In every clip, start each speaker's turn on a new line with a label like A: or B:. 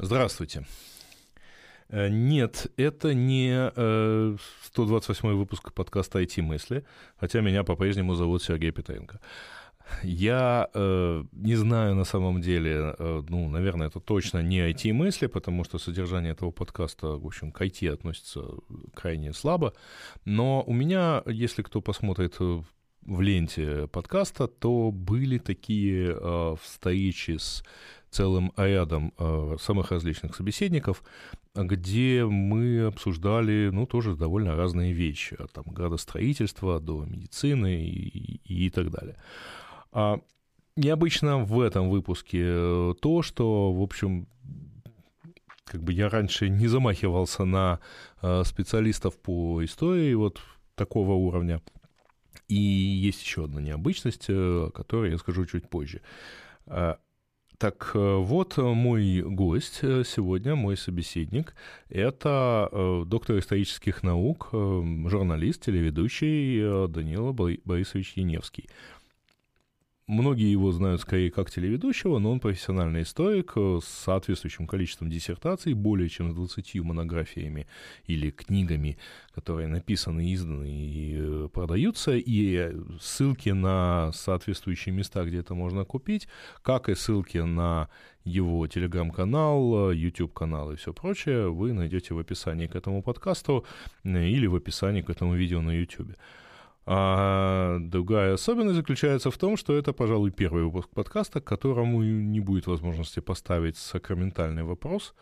A: Здравствуйте. Э, нет, это не 128 выпуск подкаста «IT-мысли», хотя меня по-прежнему зовут Сергей Петренко. Я э, не знаю на самом деле, э, ну, наверное, это точно не IT-мысли, потому что содержание этого подкаста, в общем, к IT относится крайне слабо. Но у меня, если кто посмотрит э, в ленте подкаста, то были такие э, встречи с целым рядом э, самых различных собеседников, где мы обсуждали, ну, тоже довольно разные вещи, от там, градостроительства до медицины и, и, и так далее. А необычно в этом выпуске э, то, что, в общем, как бы я раньше не замахивался на э, специалистов по истории вот такого уровня. И есть еще одна необычность, э, о которой я скажу чуть позже. Так вот, мой гость сегодня, мой собеседник, это доктор исторических наук, журналист, телеведущий Данила Борисович Яневский. Многие его знают скорее как телеведущего, но он профессиональный историк с соответствующим количеством диссертаций, более чем с 20 монографиями или книгами, которые написаны, изданы и э, продаются, и ссылки на соответствующие места, где это можно купить, как и ссылки на его телеграм-канал, YouTube-канал и все прочее, вы найдете в описании к этому подкасту э, или в описании к этому видео на YouTube. А другая особенность заключается в том, что это, пожалуй, первый выпуск подкаста, которому не будет возможности поставить сакраментальний вопрос,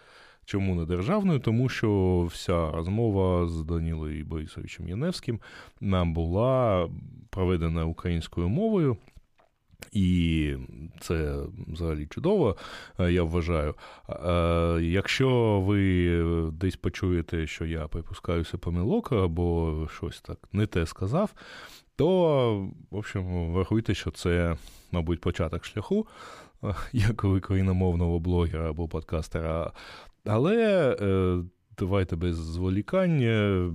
A: чому не державною, тому що вся розмова з Данілою Борисовичем Яневським була проведена українською мовою. І це взагалі чудово, е, я вважаю. Е, якщо ви десь почуєте, що я припускаюся помилок або щось так не те сказав, то, в общем, врахуйте, що це, мабуть, початок шляху, е, як україномовного блогера або подкастера. Але давайте без зволікання.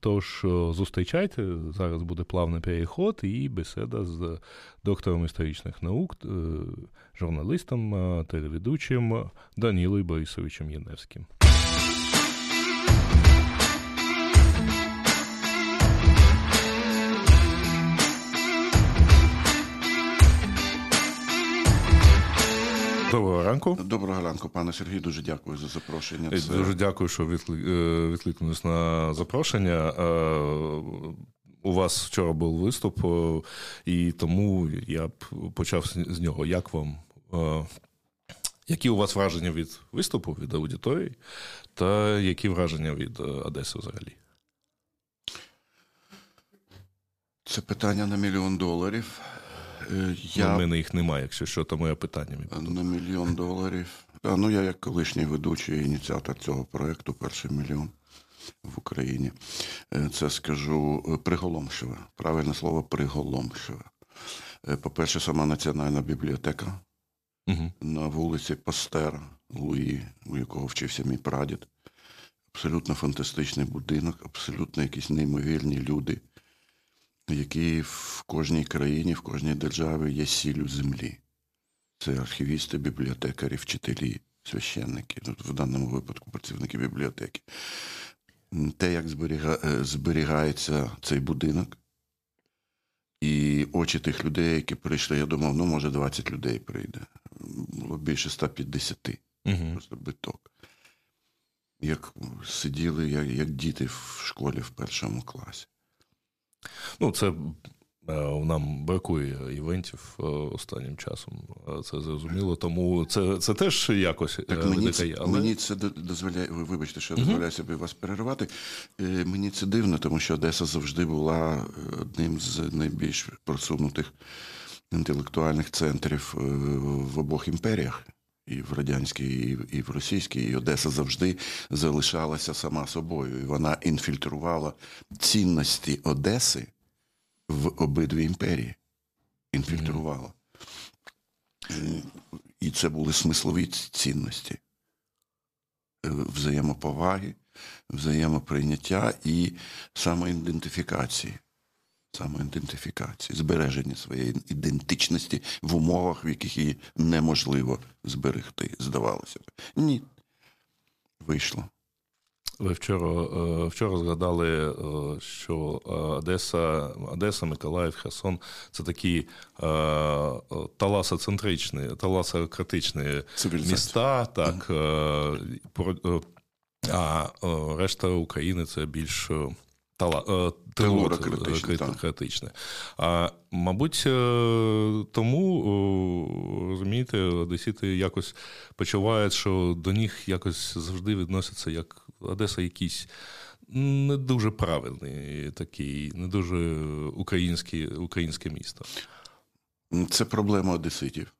A: Тож зустрічайте. Зараз буде плавний переход і бесіда з доктором історичних наук, журналістом, телеведучим Данілою Борисовичем Яневським. Доброго ранку.
B: Доброго ранку, пане Сергій. Дуже дякую за запрошення.
A: Це... Дуже дякую, що е, відкликнулись на запрошення. Е, у вас вчора був виступ, е, і тому я б почав з нього. Як вам? Які у вас враження від виступу, від аудиторії, та які враження від Одеси взагалі?
B: Це питання на мільйон доларів.
A: Е, я... У мене їх немає, якщо що, то моє питання.
B: На мільйон доларів. А, ну, я як колишній ведучий ініціатор цього проєкту Перший мільйон в Україні. Е, це скажу е, приголомшиве. Правильне слово приголомшиве. По-перше, сама Національна бібліотека угу. на вулиці Пастера Луї, у якого вчився мій прадід. Абсолютно фантастичний будинок, абсолютно якісь неймовірні люди які в кожній країні, в кожній державі є сіллю землі. Це архівісти, бібліотекарі, вчителі, священники, ну, в даному випадку працівники бібліотеки. Те, як е, зберігається цей будинок, і очі тих людей, які прийшли, я думав, ну, може, 20 людей прийде. Було більше 150. Угу. Просто биток. Як сиділи, як, як діти в школі в першому класі.
A: Ну, це е, нам бракує івентів е, останнім часом. Це зрозуміло. Тому це це теж якось
B: так, мені видихає. Але... Мені це дозволяє. Вибачте, що я дозволяю собі вас перервати. Е, мені це дивно, тому що Одеса завжди була одним з найбільш просунутих інтелектуальних центрів в обох імперіях. І в радянській, і в російській, і Одеса завжди залишалася сама собою. І вона інфільтрувала цінності Одеси в обидві імперії. Інфільтрувала. І це були смислові цінності е, взаємоповаги, взаємоприйняття і самоідентифікації. Самоідентифікації, збереження своєї ідентичності в умовах, в яких її неможливо зберегти. Здавалося б. Ні. Вийшло.
A: Ви вчора вчора згадали, що Одеса, Одеса, Миколаїв, Херсон це такі таласоцентричні, таласократичні міста, так, а решта України це більш тала, критичне. А мабуть, тому розумієте, одесіти якось почувають, що до них якось завжди відносяться як Одеса якийсь не дуже правильний такий, не дуже український, українське місто.
B: Це проблема одеситів.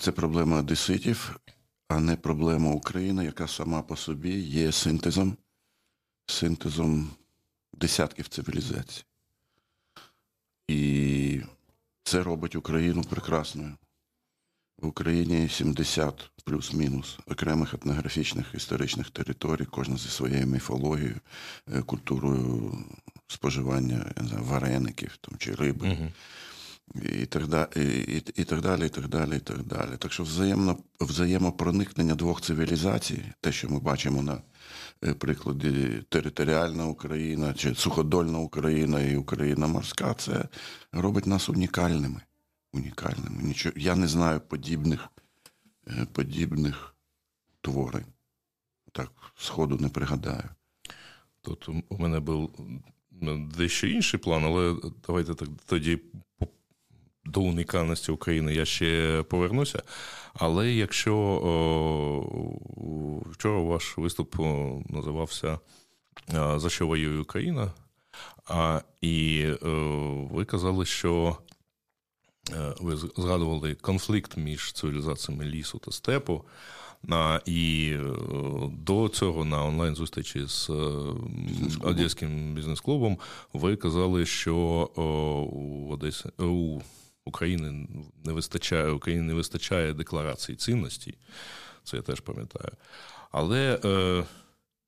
B: Це проблема одеситів, а не проблема України, яка сама по собі є синтезом, синтезом десятків цивілізацій. І це робить Україну прекрасною. В Україні 70 плюс-мінус окремих етнографічних історичних територій, кожна зі своєю міфологією, е, культурою споживання не знаю, вареників там, чи риби. Uh-huh. І так далі, і, і, так далі, і так далі, і так далі. Так що взаємно, взаємопроникнення двох цивілізацій, те, що ми бачимо на е, прикладі територіальна Україна, чи суходольна Україна і Україна морська, це робить нас унікальними унікальними. Нічого, Я не знаю подібних е, подібних творень. Так, сходу не пригадаю.
A: Тут у мене був дещо інший план, але давайте так тоді до унікальності України я ще повернуся. Але якщо о, вчора ваш виступ називався За що воює Україна? А, І о, ви казали, що Е, ви згадували конфлікт між цивілізаціями лісу та степу. І е, до цього на онлайн-зустрічі з е, Одеським бізнес-клубом ви казали, що у Одесі у України не вистачає Україні не вистачає декларації цінностей. Це я теж пам'ятаю. Але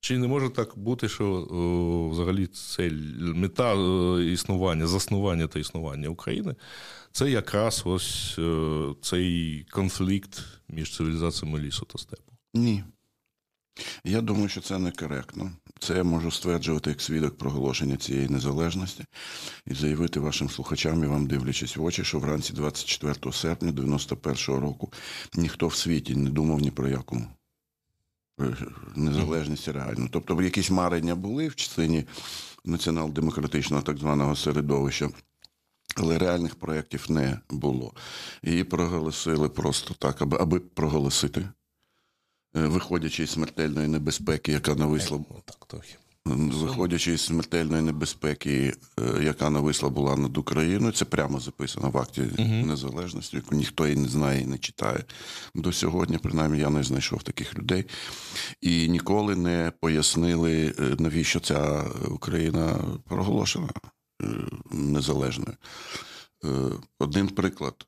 A: чи не може так бути, що о, взагалі цель, мета існування, заснування та існування України це якраз ось о, цей конфлікт між цивілізаціями лісу та степу?
B: Ні. Я думаю, що це некоректно. Це я можу стверджувати як свідок проголошення цієї незалежності і заявити вашим слухачам і вам, дивлячись в очі, що вранці 24 серпня 91-го року ніхто в світі не думав ні про якому незалежність реально. Тобто, якісь марення були в частині націонал-демократичного так званого середовища. Але реальних проєктів не було. Її проголосили просто так, аби аби проголосити, е, виходячи із смертельної небезпеки, яка нависла. Так, трохи. Виходячи із смертельної небезпеки, е, яка нависла була над Україною, це прямо записано в акті незалежності, яку ніхто і не знає і не читає. До сьогодні, принаймні, я не знайшов таких людей. І ніколи не пояснили, е, навіщо ця Україна проголошена е, незалежною. Один приклад.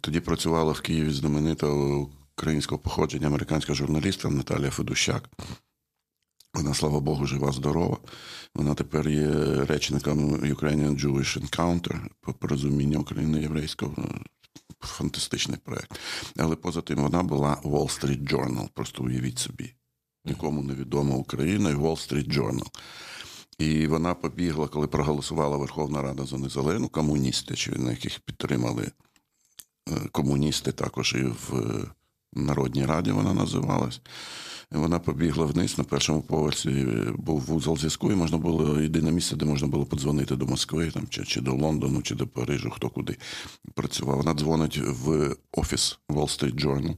B: Тоді працювала в Києві знаменита українського походження американська журналістка Наталія Федущак. Вона, слава Богу, жива, здорова. Вона тепер є речником Ukrainian Jewish Encounter по порозумінню України єврейського. Фантастичний проект. Але поза тим вона була Wall Street Journal. Просто уявіть собі. Нікому не відома Україна і Wall Street Journal. І вона побігла, коли проголосувала Верховна Рада за незалежну комуністи, чи на яких підтримали е, комуністи також і в Народній Раді вона називалась. Вона побігла вниз на першому поверсі, був вузол зв'язку, і можна було єдине місце, де можна було подзвонити до Москви, там, чи чи до Лондону, чи до Парижу, хто куди працював. Вона дзвонить в офіс Wall Street Journal,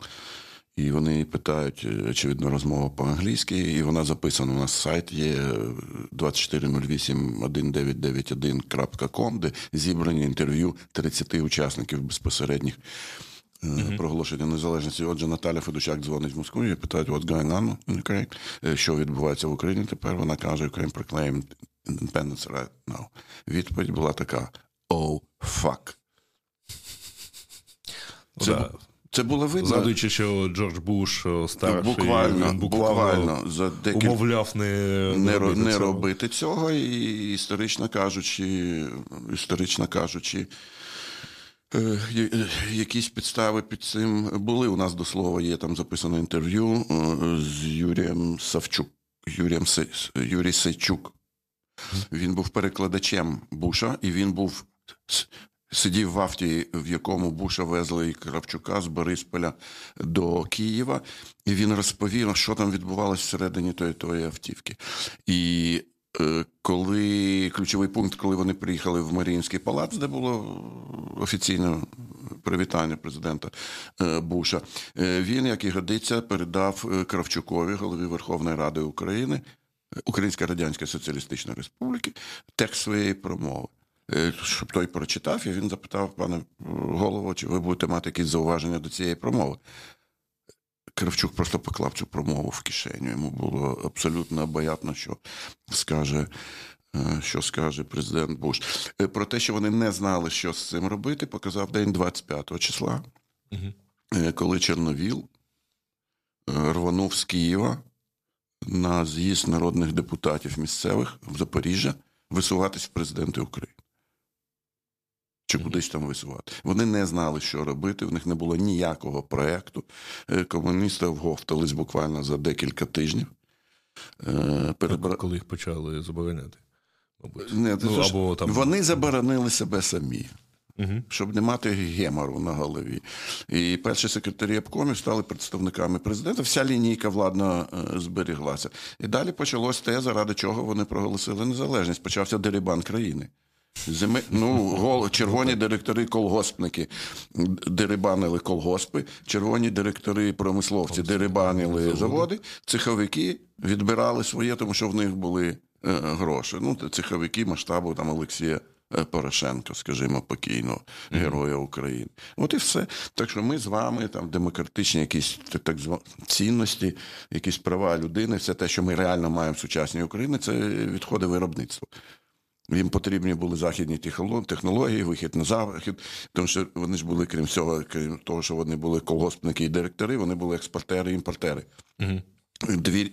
B: і вони питають, очевидно, розмова по-англійськи, і вона записана. У нас сайт є 24081991.com, де зібрані інтерв'ю 30 учасників безпосередніх mm-hmm. проголошення незалежності. Отже, Наталя Федущак дзвонить в Москву і питають, what's going on in Ukraine? що відбувається в Україні тепер. Вона каже, Ukraine proclaimed independence right now. Відповідь була така: oh, fuck.
A: Це, да.
B: Це було видно.
A: Згадуючи, що Джордж Буш старший
B: буквально, він буквально за
A: декіль... умовляв не,
B: не, робити, не цього. робити цього, і історично кажучи, історично кажучи, якісь підстави під цим були. У нас до слова є там записане інтерв'ю з Юрієм Савчук. Юрієм Юрій Сейчук. Він був перекладачем Буша, і він був сидів в авті, в якому Буша везли і Кравчука з Борисполя до Києва, і він розповів, що там відбувалося всередині тої тої автівки. І е, коли ключовий пункт, коли вони приїхали в Маріїнський палац, де було офіційне привітання президента е, Буша, е, він, як і годиться, передав Кравчукові, голові Верховної Ради України, Української Радянської Соціалістичної Республіки, текст своєї промови. Е, щоб той прочитав, і він запитав пане голову, чи ви будете мати якісь зауваження до цієї промови. Кравчук просто поклав цю промову в кишеню. Йому було абсолютно обоятно, що скаже. Е, що скаже президент Буш. Е, про те, що вони не знали, що з цим робити, показав день 25 числа, угу. коли Чорновіл рванув з Києва на з'їзд народних депутатів місцевих в Запоріжжя висуватись в президенти України чи кудись там висувати. Вони не знали, що робити. В них не було ніякого проєкту. Е, комуністи вговтались буквально за декілька тижнів.
A: Е, Перебра... Коли їх почали забороняти?
B: Не, ну, або там... Вони заборонили себе самі. Угу. Щоб не мати гемору на голові. І перші секретарі обкомів стали представниками президента. Вся лінійка владна е, зберіглася. І далі почалось те, заради чого вони проголосили незалежність. Почався дерибан країни. Зими... Ну, гол... червоні директори колгоспники дерибанили колгоспи, червоні директори промисловці дерибанили заводи, цеховики відбирали своє, тому що в них були е, гроші. Ну, цеховики масштабу там Олексія е, Порошенка, скажімо, покійного героя України. От і все. Так що ми з вами там демократичні якісь так звані цінності, якісь права людини, все те, що ми реально маємо в сучасній Україні, це відходи виробництва. Їм потрібні були західні технології, вихід на захід, тому що вони ж були, крім всього, крім того, що вони були колгоспники і директори, вони були експортери і імпортери. Угу.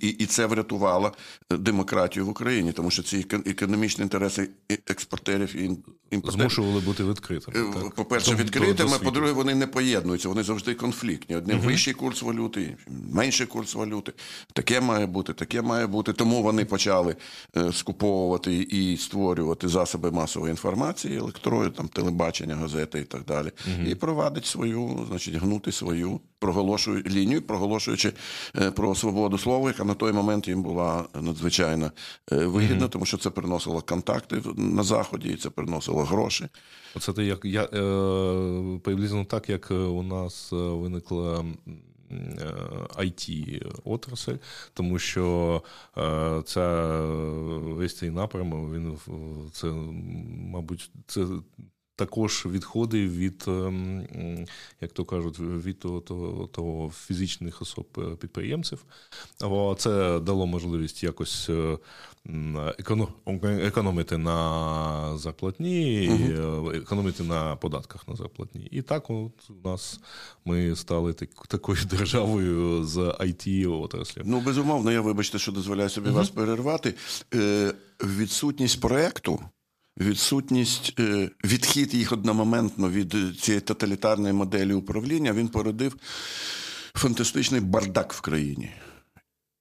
B: І і це врятувало е, демократію в Україні, тому що ці економічні інтереси експортерів і
A: змушували бути відкритими.
B: Е, По перше, відкритими. По друге, вони не поєднуються. Вони завжди конфліктні. Одне угу. вищий курс валюти, менший курс валюти. Таке має бути, таке має бути. Тому вони почали е, скуповувати і створювати засоби масової інформації, електрою, там телебачення, газети і так далі, угу. і провадить свою, значить, гнути свою проголошую лінію, проголошуючи про свободу слова, яка на той момент їм була надзвичайно е, вигідна, mm-hmm. тому що це приносило контакти на заході, і це приносило гроші.
A: Це те, як я е, приблизно так, як у нас виникла. it отрасль, тому що е, ця весь цей напрямок, він це, мабуть, це також відходи від, ем, як то кажуть, від того, того, того фізичних особ е, підприємців. Це дало можливість якось е, економити на зарплатні, угу. економити на податках на зарплатні. І так от у нас ми стали так, такою державою з it отраслі.
B: Ну, безумовно, я вибачте, що дозволяю собі угу. вас перервати. Е, Відсутність проекту відсутність, е, відхід їх одномоментно від цієї тоталітарної моделі управління він породив фантастичний бардак в країні.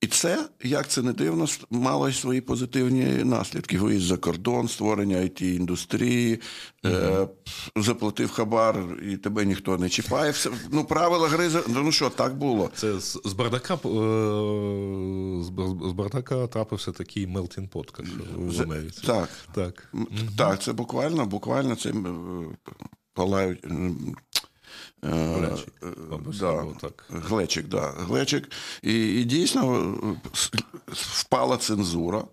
B: І це, як це не дивно, мало й свої позитивні наслідки. Виїзд за кордон, створення it індустрії, mm-hmm. е, заплатив хабар, і тебе ніхто не чіпає. Все, Ну, правила гри ну що, так було.
A: Це з, бардака е, з бардака трапився такий pot, як в Америці.
B: Так, так. Mm-hmm. так це буквально, буквально це палають.
A: Глечик,
B: да, так. Глечик, да. Глечик. І, і дійсно впала цензура.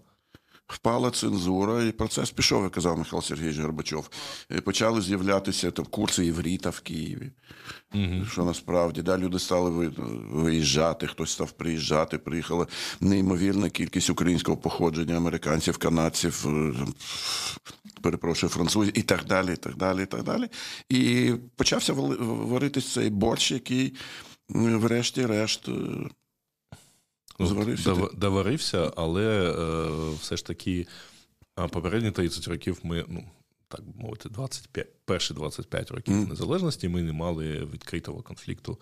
B: Впала цензура, і процес пішов, як казав Михайло Сергійович Горбачов. І Почали з'являтися там курси євріта в Києві. Угу. Що насправді да, люди стали виїжджати, хтось став приїжджати. Приїхала неймовірна кількість українського походження американців, канадців, перепрошую, французів, і так далі, і так далі, і так далі. І почався варитись цей борщ, який, врешті-решт,
A: ну, зварився. Доварився, але е, все ж таки попередні 30 років ми. ну, так би мовити, 25, перші 25 років mm. незалежності ми не мали відкритого конфлікту,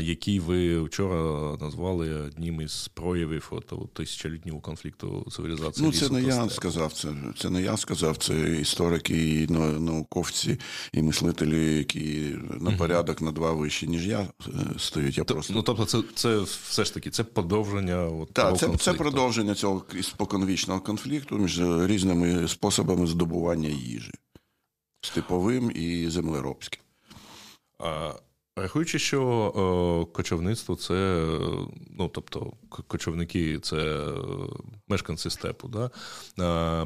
A: який ви вчора назвали одним із проявів от, тисячолітнього конфлікту цивілізації.
B: Ну, це не я сказав. Це це не я сказав. Це історики, і науковці, і мислителі, які на порядок на два вищі, ніж я е, стоять. Я просто
A: ну тобто, це це все ж таки це продовження. От,
B: Так, це, це продовження цього споконвічного конфлікту між різними способами здобування їжі степовим і землеробським.
A: А, Рахуючи, що о, кочовництво це, ну тобто, кочовники це е, мешканці степу, да?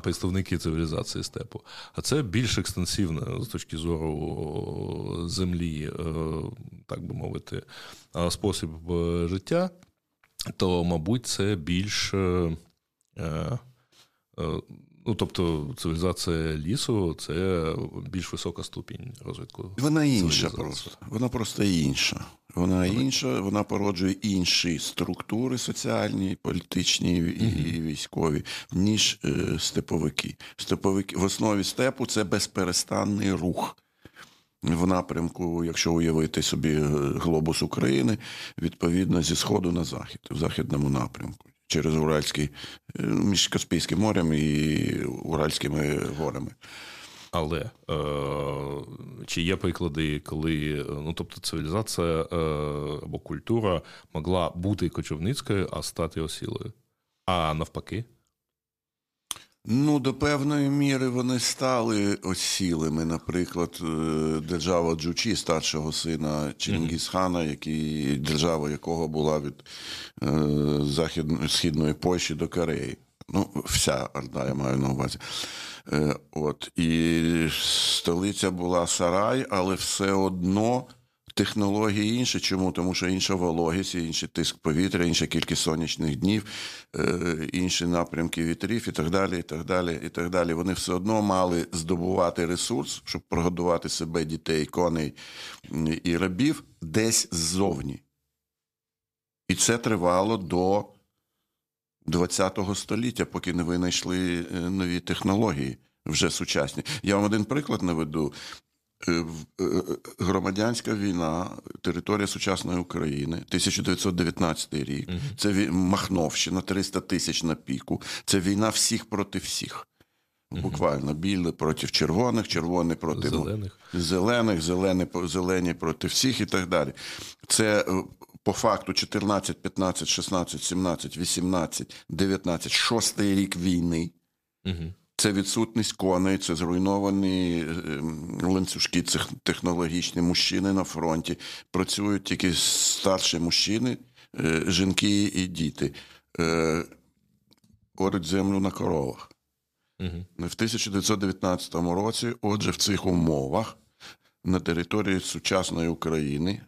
A: представники цивілізації степу. А це більш екстенсивне з точки зору землі, е, так би мовити, спосіб е, життя, то, мабуть, це більш. Ну, тобто, цивілізація лісу це більш висока ступінь розвитку.
B: Вона інша просто. Вона просто інша. Вона інша, вона породжує інші структури соціальні, політичні і військові, ніж е, степовики. Степовики в основі степу це безперестанний рух. В напрямку, якщо уявити собі е, глобус України, відповідно зі сходу на захід, в західному напрямку через Уральський, е, між Каспійським морем і Уральськими горами.
A: Але е, чи є приклади, коли ну тобто цивілізація е, або культура могла бути кочівницькою, а стати осілою? А навпаки?
B: Ну, до певної міри вони стали осілими. Наприклад, е, держава Джучі, старшого сина Чингісхана, який, держава якого була від е, західної східної Польщі до Кореї. Ну, вся Орда, я маю на увазі. Е, от, І столиця була Сарай, але все одно технології інші. Чому? Тому що інша вологість, інший тиск повітря, інша кількість сонячних днів, е, інші напрямки вітрів і так далі. і так далі, і так далі. Вони все одно мали здобувати ресурс, щоб прогодувати себе дітей, коней і рабів десь ззовні. І це тривало до ХХ століття, поки не винайшли е, нові технології. Вже сучасні. Я вам один приклад наведу. Е, е, е, громадянська війна, територія сучасної України, 1919 рік. Угу. Це Махновщина, 300 тисяч на піку. Це війна всіх проти всіх. Буквально білі проти червоних, червоні проти зелених, зелених, зелені, зелені проти всіх і так далі. Це по факту 14, 15, 16, 17, 18, 19, шостий рік війни. Угу. Це відсутність коней, це зруйновані ем, ланцюжки технологічні мужчини на фронті. Працюють тільки старші мужчини, е, жінки і діти. Е, оруть землю на коровах. Угу. В 1919 році, отже, в цих умовах на території сучасної України,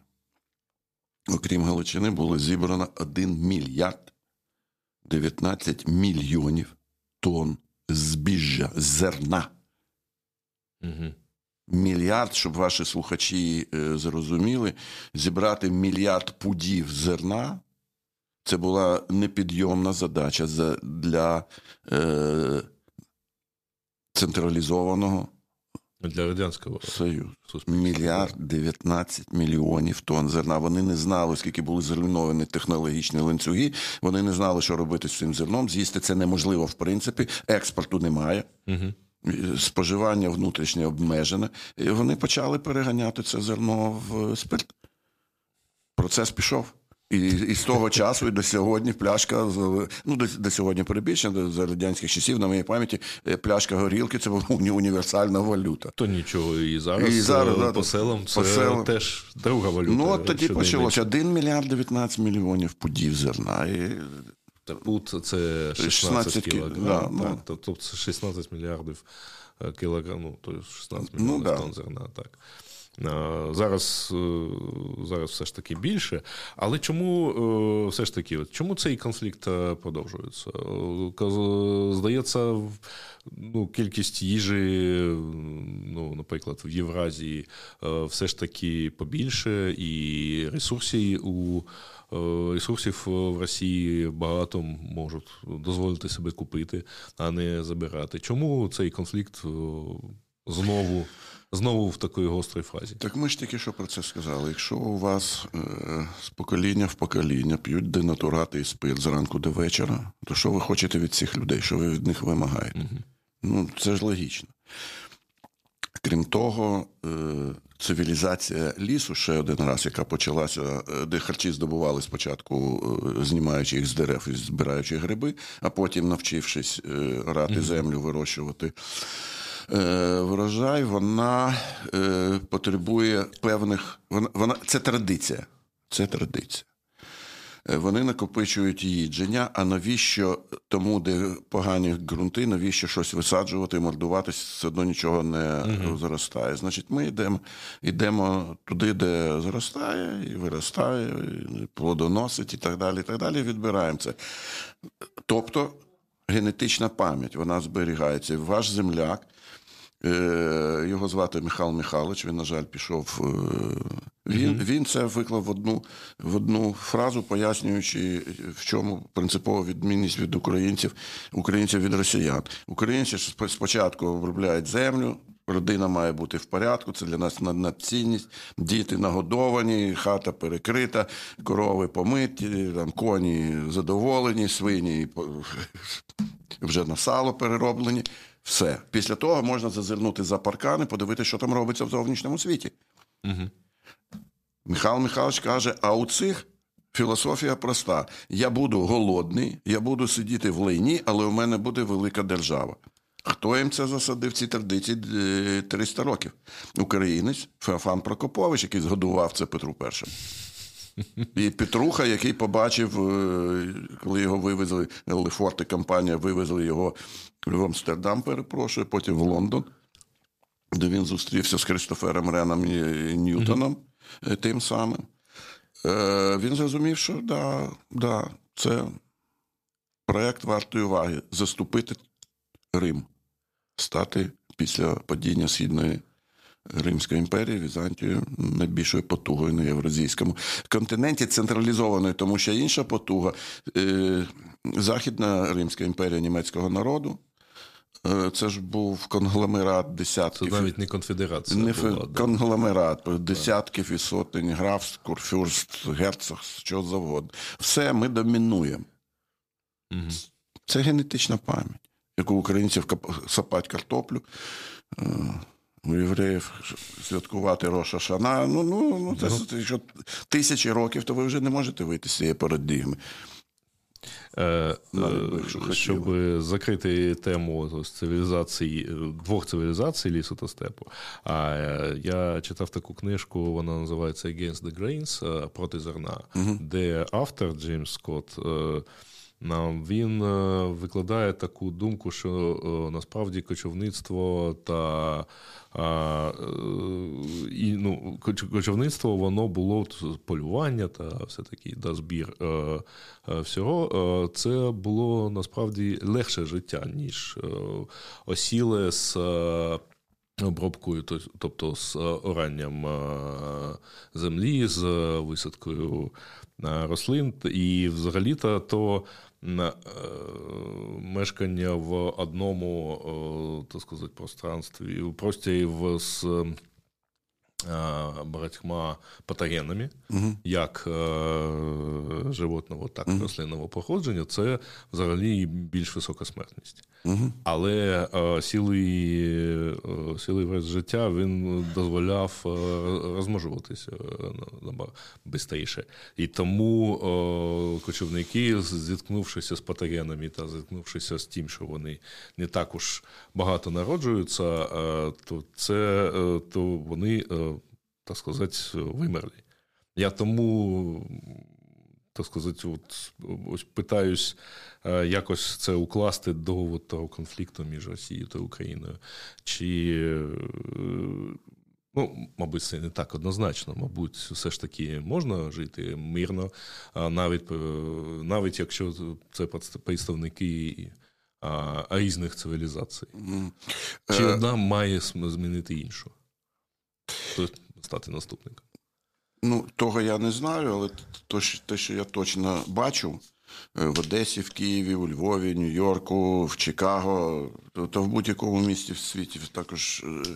B: окрім Галичини, було зібрано 1 мільярд 19 мільйонів тонн збіжжя, зерна. Угу. Мільярд, щоб ваші слухачі е, зрозуміли, зібрати мільярд пудів зерна. Це була непідйомна задача для е, централізованого
A: для Радянського
B: Союзу. Мільярд 19 мільйонів тонн зерна. Вони не знали, скільки були зруйновані технологічні ланцюги. Вони не знали, що робити з цим зерном. З'їсти це неможливо, в принципі, експорту немає. Угу. Споживання внутрішнє обмежене. І Вони почали переганяти це зерно в спирт. Процес пішов. І і з того часу і до сьогодні пляшка ну до, до сьогодні перебільшення за радянських часів на моїй пам'яті е, пляшка горілки це була універсальна валюта.
A: То нічого і зараз, і зараз е, по селам це по селам. теж друга валюта.
B: Ну от тоді почалося 1 мільярд 19 мільйонів пудів зерна. І...
A: Пуд це 16, 16 кілограм. Да, ну. Тобто 16 мільярдів е, кілограм, ну, то 16 мільйонів ну, да. тонн зерна. так. Зараз зараз все ж таки більше. Але чому все ж таки, чому цей конфлікт продовжується? Здається, ну, кількість їжі, ну, наприклад, в Євразії все ж таки побільше, і ресурсів у ресурсів в Росії багато можуть дозволити себе купити, а не забирати. Чому цей конфлікт знову? Знову в такої гострій фазі.
B: Так ми ж тільки що про це сказали. Якщо у вас е, з покоління в покоління п'ють денатурати і спирт зранку до вечора, то що ви хочете від цих людей? Що ви від них вимагаєте? Угу. Ну, це ж логічно. Крім того, е, цивілізація лісу ще один раз, яка почалася, е, де харчі здобували спочатку, е, знімаючи їх з дерев і збираючи гриби, а потім, навчившись рати землю, вирощувати врожай, вона потребує певних. Вона, вона це традиція. Це традиція. Е, вони накопичують їдження. А навіщо тому, де погані ґрунти, навіщо щось висаджувати, мордуватись, все одно нічого не угу. зростає. Значить, ми йдемо йдемо туди, де зростає, і виростає, і плодоносить і так далі. і так далі, Відбираємо це. Тобто генетична пам'ять вона зберігається. Ваш земляк. Е, його звати Михайло Михайлович. Він, на жаль, пішов. Е, він він це виклав в одну в одну фразу, пояснюючи, в чому принципова відмінність від українців, українців від росіян. Українці спочатку обробляють землю. Родина має бути в порядку, це для нас надцінність. Діти нагодовані, хата перекрита, корови помиті, там коні задоволені, свині вже на сало перероблені. Все. Після того можна зазирнути за паркани, подивитися, що там робиться в зовнішньому світі. Угу. Михайло Михайлович каже: а у цих філософія проста: я буду голодний, я буду сидіти в лайні, але у мене буде велика держава. Хто їм це засадив ці традиції 300 е, років? Українець Феофан Прокопович, який згодував це Петру І. І Петруха, який побачив, е, коли його вивезли, Лефорти компанія вивезли його в Амстердам, перепрошую, потім в Лондон, де він зустрівся з Христофером Реном і Ньютоном. Е, тим самим. Е, він зрозумів, що да, да, це проєкт вартої уваги заступити Рим, стати після падіння Східної Римської імперії, Візантію найбільшою потугою на євразійському континенті, централізованою, тому що інша потуга е, Західна Римська імперія німецького народу. Е, це ж був конгломерат десятків.
A: Це навіть не конфедерація. Не була,
B: конгломерат, да. десятків і сотень, граф, курфюрст, герцог, що завгодно. Все ми домінуємо. Угу. Це генетична пам'ять, яку українців сапать картоплю. Е, у євреїв святкувати Роша Шана. Ну, ну, ну, це, ну. якщо тисячі років, то ви вже не можете вийти з цієї парадигми.
A: Е, щоб закрити тему цивілізації двох цивілізацій лісу та степу. А е, я читав таку книжку, вона називається Against the Grains проти зерна, угу. де автор Джеймс Скотт. Е, він викладає таку думку, що насправді кочівництво та і, ну, Кочівництво воно було полювання та все таки да, збір е, е, всього. Е, це було насправді легше життя, ніж осіле з. Обробкою, тобто з оранням землі, з висадкою рослин, і взагалі-то то Е, мешкання в одному, е, так сказати, пространстві, в з багатьма патогенами, угу. як животного, так і угу. рослинного походження, це взагалі більш висока смертність. Але сілий сілий весь життя він дозволяв розмножуватися швидше. І тому кочівники, зіткнувшися з патогенами та зіткнувшися з тим, що вони не так уж багато народжуються, то це то вони так сказати, вимерли. Я тому, так сказати, от, ось питаюсь е, якось це укласти до того конфлікту між Росією та Україною. Чи е, Ну, мабуть, це не так однозначно. Мабуть, все ж таки можна жити мирно, навіть навіть якщо це представники різних цивілізацій. Чи е, одна має змінити іншу? Стати наступником?
B: Ну, того я не знаю, але те, що я точно бачу е, в Одесі, в Києві, у Львові, Нью-Йорку, в Чикаго, то в будь-якому місті в світі також. Е,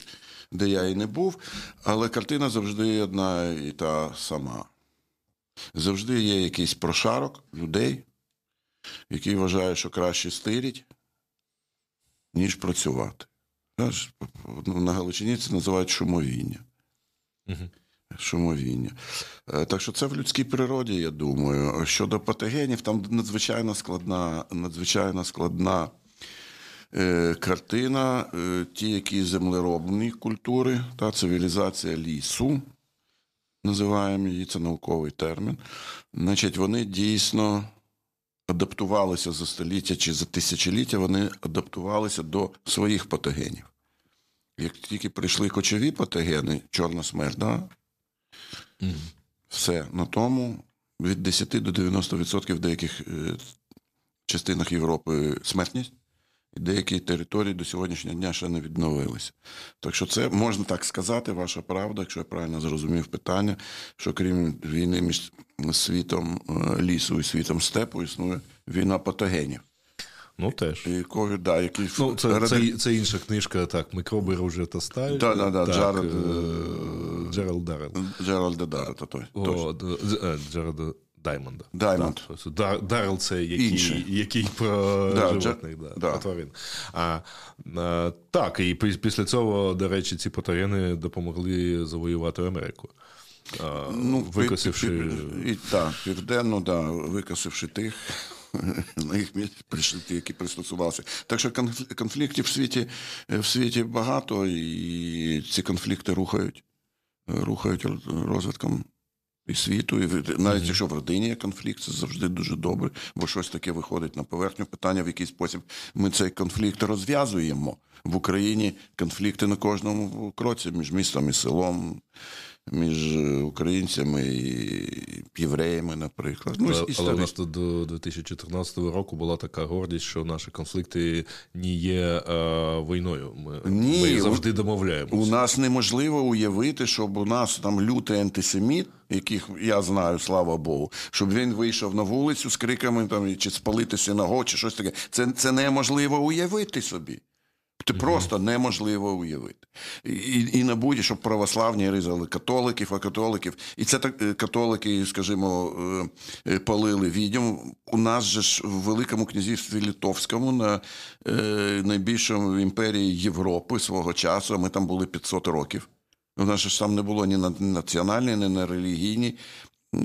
B: де я і не був, але картина завжди одна і та сама. Завжди є якийсь прошарок людей, який вважає, що краще стиріть, ніж працювати. Знаєш, На Галичині це називають шумовіння. Угу. Шумовіння. Е, так що це в людській природі, я думаю. Щодо патогенів, там надзвичайно складна, надзвичайно складна Е, картина, е, ті, які землеробні культури, та цивілізація лісу, називаємо її, це науковий термін. Значить, вони дійсно адаптувалися за століття чи за тисячоліття, вони адаптувалися до своїх патогенів. Як тільки прийшли кочові патогени, чорна смерть, да? Все на тому від 10 до 90% в деяких е, частинах Європи смертність і деякі території до сьогоднішнього дня ще не відновилися. Так що це можна так сказати, ваша правда, якщо я правильно зрозумів питання, що крім війни між світом е, лісу і світом степу існує війна патогенів.
A: Ну теж.
B: І COVID, да, який...
A: Ну, Це ради... це, це інша книжка, так, микроби ружя та сталь.
B: Да, да, да, так, Джаред...
A: Е, Джеральд Даррел.
B: Джеральд Даррел, то той.
A: О, Джеральд Даймонда.
B: Даймонд.
A: Да, Даррел це який який про да, животних, да, да. про тварин. А, а, Так, і після цього, до речі, ці патогени допомогли завоювати Америку. А, ну, Викосивши.
B: І, і, так, південно, да, викосивши тих. На їх місці прийшли ті, які пристосувалися. Так що конфліктів в світі в світі багато, і ці конфлікти рухають, рухають розвитком і світу, і навіть якщо в родині є конфлікт, це завжди дуже добре, бо щось таке виходить на поверхню. Питання, в який спосіб ми цей конфлікт розв'язуємо в Україні. Конфлікти на кожному кроці між містом і селом між українцями і євреями, наприклад.
A: Ну, Але, але у нас до 2014 року була така гордість, що наші конфлікти не є е, війною. Ми, Ні, ми завжди домовляємося.
B: У нас неможливо уявити, щоб у нас там лютий антисеміт, яких я знаю, слава Богу, щоб він вийшов на вулицю з криками там чи спалити синагогу, чи щось таке. Це, Це неможливо уявити собі. Це просто неможливо уявити. І і на будь щоб православні різали католиків, а католиків. І це так е, католики, скажімо, е, е, палили відьом. У нас же ж в Великому князівстві Литовському, на е, найбільшому імперії Європи свого часу, ми там були 500 років. У нас ж там не було ні на національній, ні на релігійній. Е,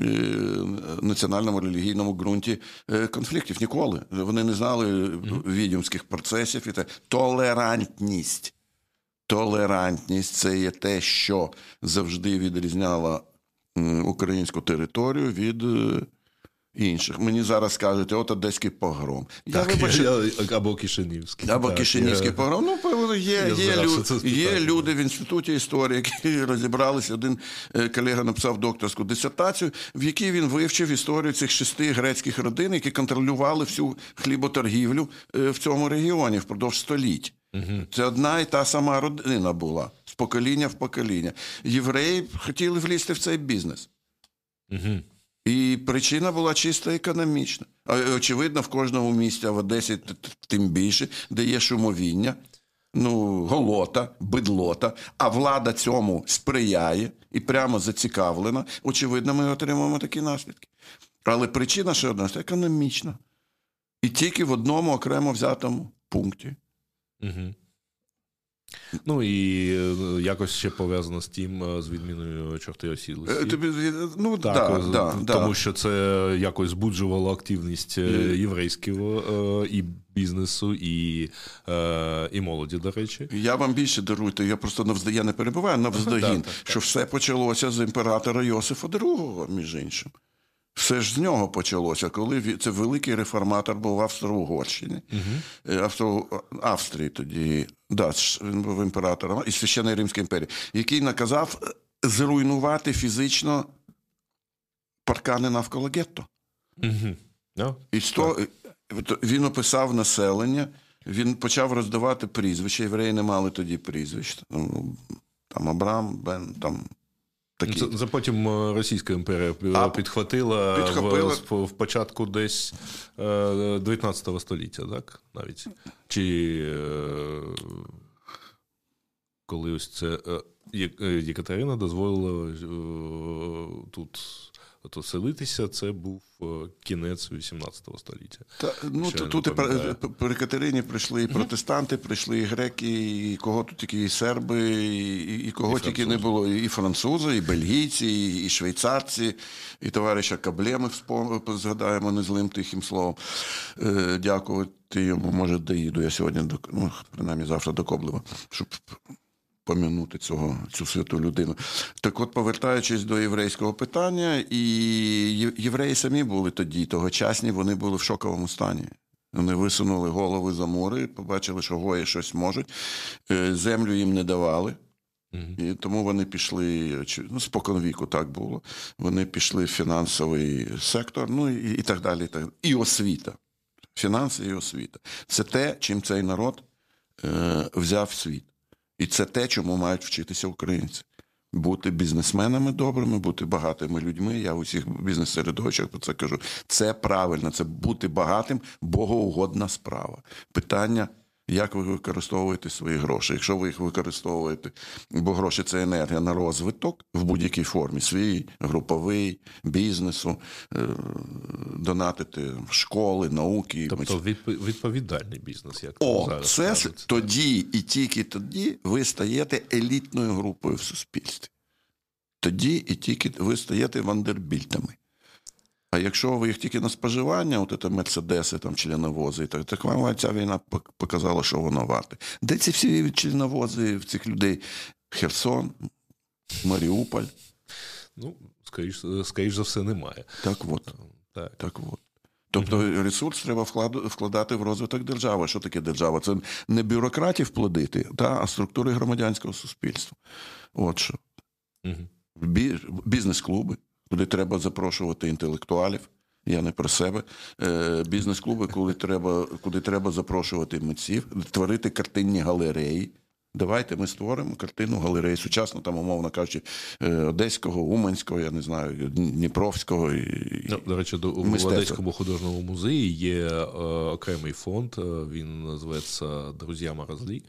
B: національному релігійному ґрунті е, конфліктів ніколи. Вони не знали відьомських процесів і те. Толерантність. Толерантність це є те, що завжди відрізняло українську територію від е, інших. Мені зараз кажуть, от одеський погром.
A: Так, я, вибачу, я, Або Кишинівський.
B: Або так, Кишинівський я... погром. Ну, є є, лю... є люди в інституті історії, які розібралися. Один е, колега написав докторську дисертацію, в якій він вивчив історію цих шести грецьких родин, які контролювали всю хліботоргівлю е, в цьому регіоні впродовж століть. Угу. Це одна і та сама родина була з покоління в покоління. Євреї хотіли влізти в цей бізнес. Угу. І причина була чисто економічна. Очевидно, в кожному місті, в Одесі тим більше, де є шумовіння, ну, голота, бидлота, а влада цьому сприяє і прямо зацікавлена. Очевидно, ми отримуємо такі наслідки. Але причина ще одна економічна. І тільки в одному окремо взятому пункті. Угу.
A: Ну і е, якось ще пов'язано з тим, е, з відміною чорти осілості.
B: Тобі, ну, так, да, да,
A: Тому
B: да.
A: що це якось збуджувало активність е, єврейського і бізнесу, і і молоді, до речі.
B: Я вам більше даруйте, я просто навздає я не перебуваю навздогін, що все почалося з імператора Йосифа II, між іншим. Все ж з нього почалося, коли це великий реформатор був в Австро-Угорщині, угу. Австро... Австрії тоді, да, він був імператором і священної Римської імперії, який наказав зруйнувати фізично паркани навколо гетто.
A: Угу. No,
B: і сто... він описав населення, він почав роздавати прізвища. Євреї не мали тоді прізвищ. Там Абрам, Бен, там
A: Такі. Це, це потім е, Російська імперія а, підхватила. В, в початку десь 19 е, століття, так? Навіть. Чи е, коли ось це Єкатерина дозволила тут оселитися, це був е, кінець 18 століття.
B: Та, ну, Ще Тут і при Катерині прийшли і протестанти, прийшли і греки, і кого тут тільки і серби, і, і кого і тільки не було, і французи, і бельгійці, і, і швейцарці, і товариша Каблеми згадаємо незлим тихим словом. Е, Дякувати йому, може, доїду я сьогодні, до, ну, принаймні завтра до Коблева, щоб помінути цього, цю святу людину. Так от, повертаючись до єврейського питання, і євреї самі були тоді, тогочасні, вони були в шоковому стані. Вони висунули голови за море, побачили, що гої щось можуть. Е, землю їм не давали. І тому вони пішли, ну, споконвіку так було. Вони пішли в фінансовий сектор, ну і і так далі. І, так. і освіта. Фінанси і освіта. Це те, чим цей народ е, взяв світ. І це те, чому мають вчитися українці. Бути бізнесменами добрими, бути багатими людьми. Я в усіх бізнес-середовищах про це кажу. Це правильно, це бути багатим, богоугодна справа. Питання як ви використовуєте свої гроші? Якщо ви їх використовуєте, бо гроші це енергія на розвиток в будь-якій формі, свій, груповий, бізнесу, е, донатити школи, науки.
A: Тобто відповідальний бізнес, як
B: О,
A: зараз
B: це кажуть. тоді і тільки тоді ви стаєте елітною групою в суспільстві. Тоді і тільки ви стаєте вандербільтами. А якщо ви їх тільки на споживання, от це мерседеси, там членовози, так так вам ця війна показала, що воно варте. Де ці всі членовози в цих людей? Херсон, Маріуполь?
A: Ну, скоріш, скоріш за все, немає.
B: Так от. Так. так от. Тобто ресурс треба вкладати в розвиток держави. Що таке держава? Це не бюрократів плодити, та, а структури громадянського суспільства. От що. Угу. Бізнес-клуби куди треба запрошувати інтелектуалів. Я не про себе. Е, бізнес-клуби, коли треба, куди треба запрошувати митців, творити картинні галереї. Давайте ми створимо картину галереї сучасно, там, умовно кажучи, е, Одеського, Уманського, я не знаю, Дніпровського. І,
A: ну, До речі, до, в Одеському художньому музеї є е, окремий фонд, він називається Друзя Морозлі.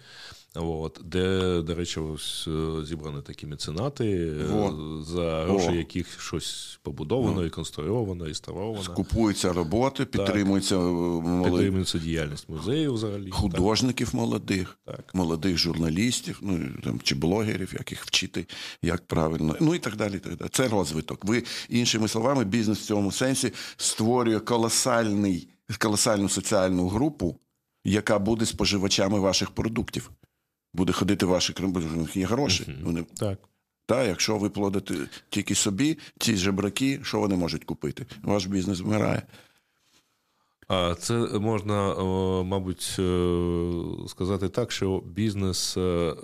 A: От, Де, до речі, ось е, зібрані такі меценати, Во. за гроші, Во. яких щось побудовано, Во. і конструйовано, і ставовано.
B: Скупуються роботи, підтримуються
A: молод... підтримується діяльність музею взагалі.
B: Художників так. молодих, так. молодих журналістів, ну там чи блогерів, як їх вчити, як правильно, ну і так далі. так далі. Це розвиток. Ви, іншими словами, бізнес в цьому сенсі створює колосальний, колосальну соціальну групу, яка буде споживачами ваших продуктів буде ходити ваші них є гроші.
A: Uh-huh. Вони так.
B: Та, якщо ви плодите тільки собі, ці жебраки, що вони можуть купити? Ваш бізнес вмирає.
A: А це можна, мабуть, е, сказати так, що бізнес, е, е,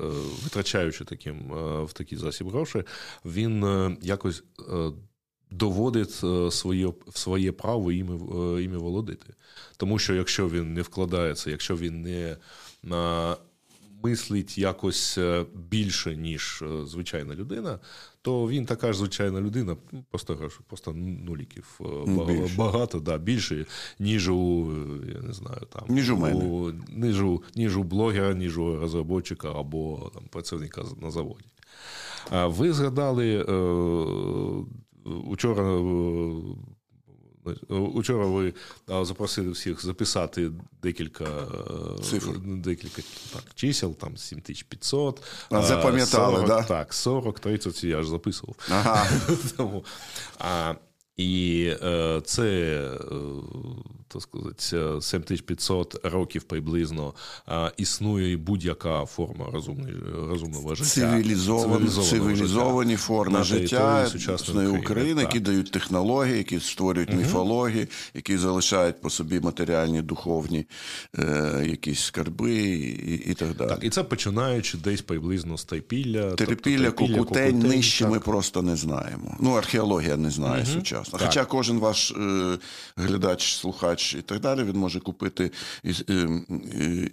A: витрачаючи таким в такий засіб грошей, він якось доводить своє своє право іми, іми володити. Тому що якщо він не вкладається, якщо він не мислить якось е, більше, ніж е, звичайна людина, то він така ж звичайна людина, просто просто нуліків е, більше. багато, да, більше, ніж у я не знаю, там
B: ніж у мене.
A: У, ніж, у, ніж у блогера, ніж у розробника або там працівника на заводі. А ви згадали учора Учора ви запросили всіх записати декілька
B: е, Цифр.
A: декілька так, чисел, там 7500.
B: А запам'ятали, 40, да?
A: Так, 40, 30 я ж записував.
B: Ага.
A: Тому, а, І е, це так сказати, 7500 років приблизно існує будь-яка форма розумної, розумного життя.
B: Цивілізовані, цивілізовані життя. форми життя сучасної України, України які дають технології, які створюють угу. міфології, які залишають по собі матеріальні, духовні е, якісь скарби і, і так далі. Так,
A: І це починаючи десь приблизно з Тайпілля.
B: Терпілля, тобто, Кукутень, Кукутень, нижче так. ми просто не знаємо. Ну, археологія не знає угу. сучасно. Хоча кожен ваш е, глядач, слухач і так далі, він може купити. Е, е,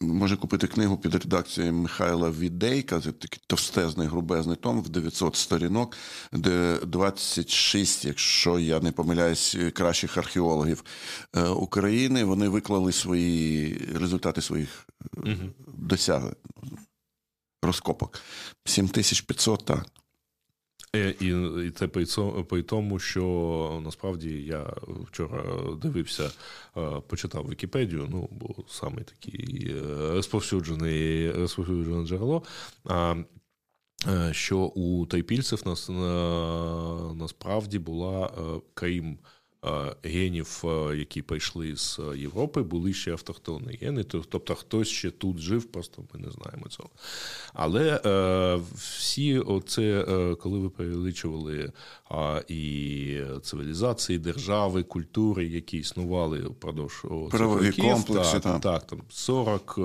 B: може купити книгу під редакцією Михайла Відейка, це такий товстезний грубезний том в 900 сторінок, де 26, якщо я не помиляюсь, кращих археологів е, України вони виклали свої результати своїх угу. досягнень розкопок. 7500, так.
A: Е, і і це при тому, що насправді я вчора дивився, е, почитав Вікіпедію, ну, бо саме такий е, розповсюджений розповсюджене джерело. Що у тайпільців нас насправді була крім генів, які прийшли з Європи, були ще автохтонні гени. Тобто хтось ще тут жив, просто ми не знаємо цього. Але е, всі, оце, е, коли ви перелічували і цивілізації, держави, культури, які існували впродовж
B: Правові комплекси,
A: так, там. так, там 40,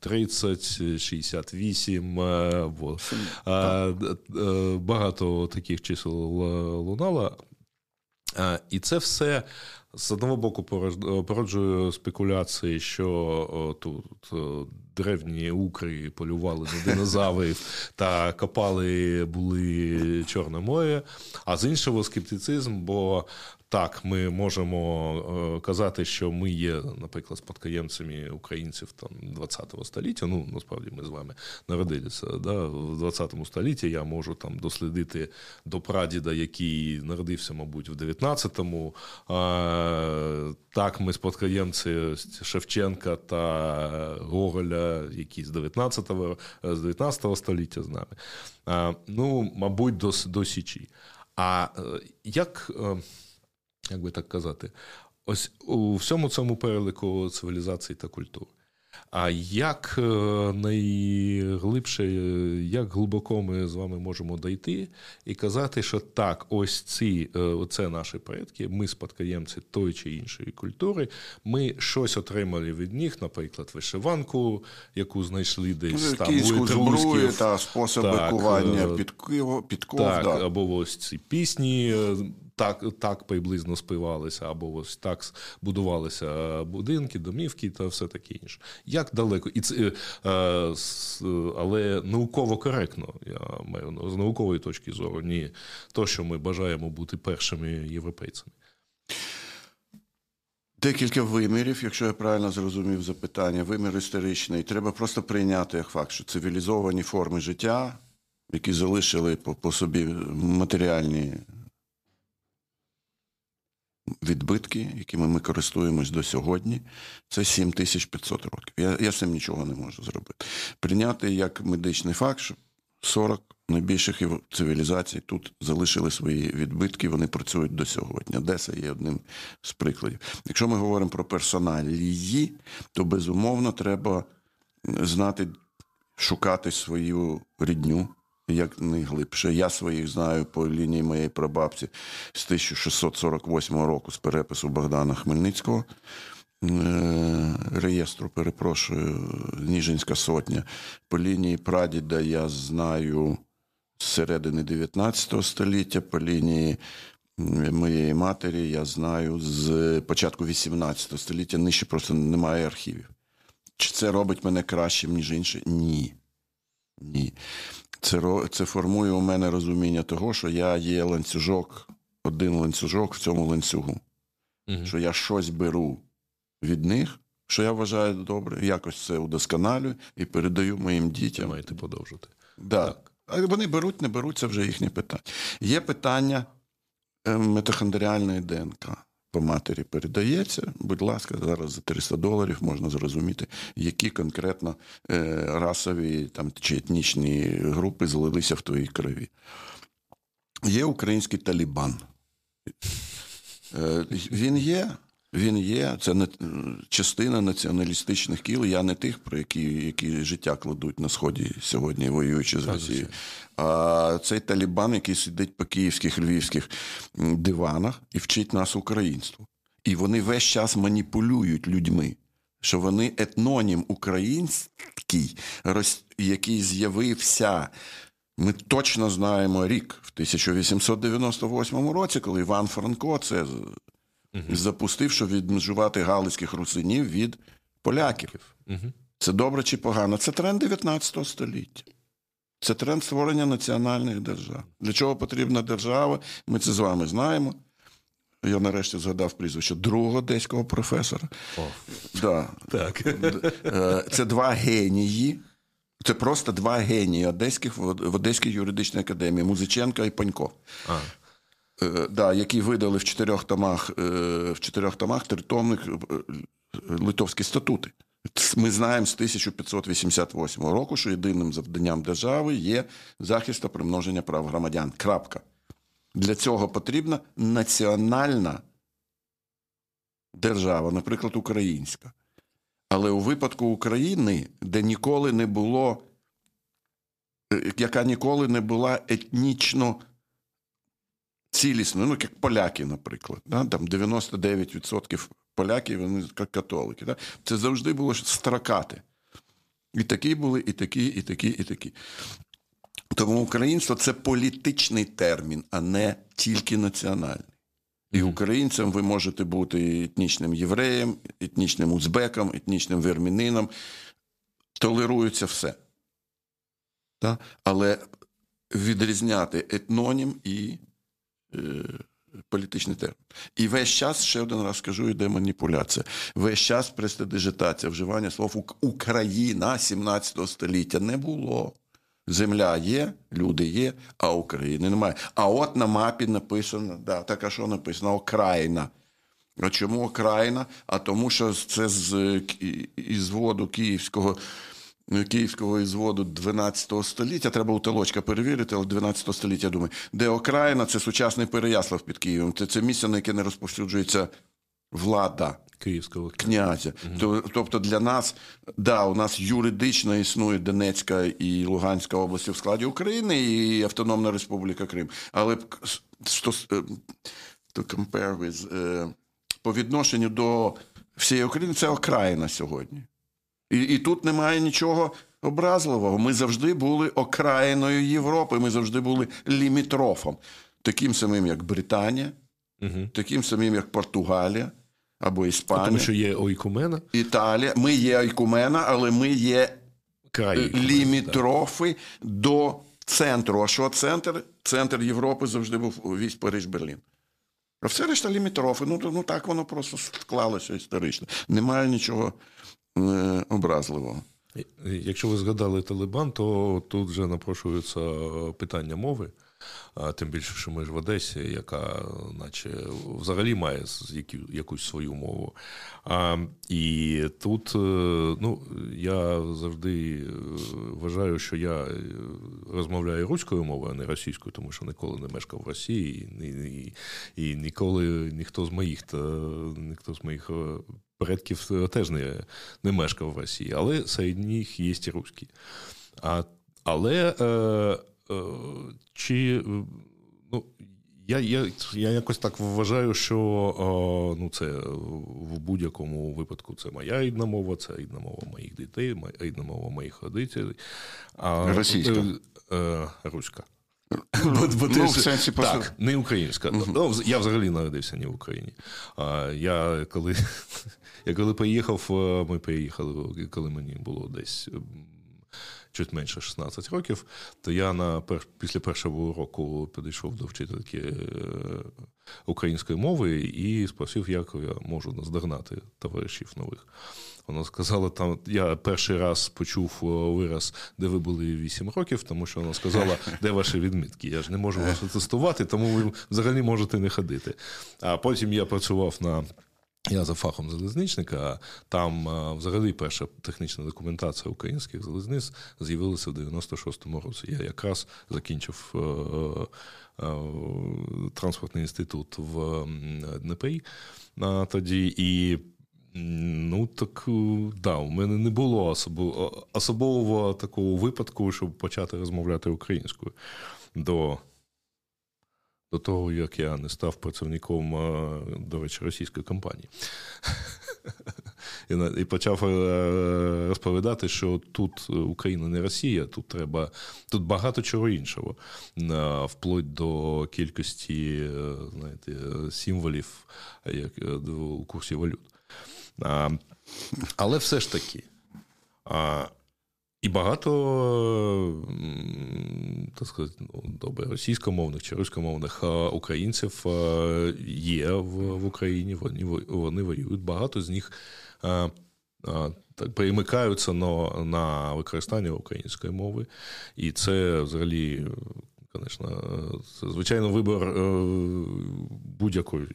A: 30, 68, вот. багато таких чисел лунало. І це все з одного боку породжує спекуляції, що тут древні укри полювали на динозаврів та копали були Чорне море, а з іншого скептицизм, бо так, ми можемо е, казати, що ми є, наприклад, спадкоємцями українців там 20-го століття. Ну, насправді ми з вами народилися да, в 20-му столітті. Я можу там дослідити до прадіда, який народився, мабуть, в 19-му. А, Так, ми спадкоємці Шевченка та Гоголя, які з 19-го з 19 століття з нами. Ну, мабуть, до, до Січі. А е, як як би так казати, ось у всьому цьому перелику цивілізації та культури. А як е, найглибше, як глибоко ми з вами можемо дойти і казати, що так, ось ці е, це наші предки, ми спадкоємці тої чи іншої культури, ми щось отримали від них, наприклад, вишиванку, яку знайшли десь там у
B: зброю та способи так, кування е, підков,
A: так,
B: да.
A: або ось ці пісні так так приблизно спивалися, або ось так будувалися будинки, домівки та все таке інше. Як далеко? І це, е, е, Але науково коректно, я маю з наукової точки зору, ні то, що ми бажаємо бути першими європейцями.
B: Декілька вимірів, якщо я правильно зрозумів запитання, вимір історичний. Треба просто прийняти як факт, що цивілізовані форми життя, які залишили по, по собі матеріальні відбитки, якими ми користуємось до сьогодні, це 7500 років. Я я з цим нічого не можу зробити. Прийняти як медичний факт, що 40 найбільших цивілізацій тут залишили свої відбитки, вони працюють до сьогодні. Одеса є одним з прикладів. Якщо ми говоримо про персоналії, то безумовно треба знати, шукати свою рідню як найглибше. Я своїх знаю по лінії моєї прабабці з 1648 року з перепису Богдана Хмельницького. Е, реєстру, перепрошую, Ніжинська сотня. По лінії прадіда я знаю з середини 19 століття, по лінії моєї матері я знаю з початку 18 століття. Нижче просто немає архівів. Чи це робить мене кращим, ніж інше? Ні. Ні. Це це формує у мене розуміння того, що я є ланцюжок, один ланцюжок в цьому ланцюгу. Угу. Що я щось беру від них, що я вважаю добре, якось це удосконалюю і передаю моїм дітям.
A: Ви маєте подовжити.
B: Да. Так. А вони беруть, не беруть, це вже їхнє питання. Є питання ем, метахондріальної ДНК по матері передається. Будь ласка, зараз за 300 доларів можна зрозуміти, які конкретно е, расові там, чи етнічні групи злилися в твоїй крові. Є український Талібан. Е, він є. Він є, це не частина націоналістичних кіл. Я не тих, про які які життя кладуть на сході сьогодні, воюючи з Росією. А цей Талібан, який сидить по київських львівських диванах і вчить нас українству. І вони весь час маніпулюють людьми, що вони етнонім український, який з'явився. Ми точно знаємо рік в 1898 році, коли Іван Франко це угу. запустив, щоб відмежувати галицьких русинів від поляків. Угу. Це добре чи погано? Це тренд 19 століття. Це тренд створення національних держав. Для чого потрібна держава? Ми це з вами знаємо. Я нарешті згадав прізвище другого одеського професора. О. Да. Так. Е, це два генії. Це просто два генії одеських в Одеській юридичній академії Музиченка і Панько. А. Е, да, які видали в чотирьох томах е, в чотирьох томах тритомних е, литовські статути. Ми знаємо з 1588 року, що єдиним завданням держави є захист та примноження прав громадян. Крапка. Для цього потрібна національна держава, наприклад, українська. Але у випадку України, де ніколи не було, яка ніколи не була етнічно цілісною, ну, як поляки, наприклад. Да? Там 99% поляків, вони католики. Да? Це завжди було строкати. І такі були, і такі, і такі, і такі. Тому українство це політичний термін, а не тільки національний. І українцем ви можете бути етнічним євреєм, етнічним узбеком, етнічним вермінином. Толерується все. Так? Але відрізняти етнонім і політичний термін. І весь час, ще один раз скажу, йде маніпуляція. Весь час престидижитація, вживання слов Україна 17 століття не було. Земля є, люди є, а України немає. А от на мапі написано, да, так а що написано? Окраїна. А чому окраїна? А тому, що це з ізводу Київського Київського ізводу 12 століття. Треба у Телочка перевірити, але 12 століття я думаю, де окраїна це сучасний Переяслав під Києвом. Це це місце, на яке не розповсюджується влада. Київського князя. Угу. Тобто для нас, да, у нас юридично існує Донецька і Луганська області в складі України і Автономна Республіка Крим. Але to е, compare with, е, по відношенню до всієї України це окраїна сьогодні. І, І тут немає нічого. Образливого. Ми завжди були окраїною Європи, ми завжди були лімітрофом, таким самим, як Британія, угу. таким самим, як Португалія, або Іспанія.
A: Тому що є Ойкумена.
B: Італія. Ми є Ойкумена, але ми є Край, лімітрофи да. до центру. А що центр? Центр Європи завжди був вісь Париж Берлін. А все решта лімітрофи. Ну, ну так воно просто склалося історично. Немає нічого образливого.
A: Якщо ви згадали Талибан, то тут вже напрошується питання мови. Тим більше, що ми ж в Одесі, яка, наче, взагалі має якусь свою мову. А, І тут е, ну, я завжди е, вважаю, що я е, розмовляю руською мовою, а не російською, тому що ніколи не мешкав в Росії, і, і, і ніколи ніхто з моїх ніхто з моїх предків теж не не мешкав в Росії, але серед них є і руські. А, Але Е, чи ну, я я, я якось так вважаю, що ну, це в будь-якому випадку це моя рідна мова, це рідна мова моїх дітей, рідна мова моїх родителей.
B: А, Російська.
A: Е, е, руська. Бо, бо ну, в сенсі Так, не українська. Uh-huh. Ну, Я взагалі народився не в Україні. А, Я коли я коли поїхав, ми приїхали, коли мені було десь чуть менше 16 років, то я на після першого року підійшов до вчительки е, української мови і спросив, як я можу наздогнати товаришів нових. Вона сказала, там я перший раз почув е, вираз, де ви були 8 років, тому що вона сказала, де ваші відмітки. Я ж не можу вас тестувати, тому ви взагалі можете не ходити. А потім я працював на Я за фахом залізничника, там взагалі перша технічна документація українських залізниць з'явилася в 96-му році. Я якраз закінчив транспортний інститут в Днепрі тоді і. Ну, так да, у мене не було особливо, особливого такого випадку, щоб почати розмовляти українською до до того, як я не став працівником, до речі, російської компанії. І почав е, розповідати, що тут Україна не Росія, тут треба тут багато чого іншого, вплоть до кількості е, знаєте, символів як, е, у курсі валют. Але все ж таки. І багато так сказати, ну, добре, російськомовних чи руськомовних українців є в Україні. Вони вони воюють. Багато з них так перемикаються на, на використання української мови. І це взагалі, звісно, звичайно, вибір е, будь-якої,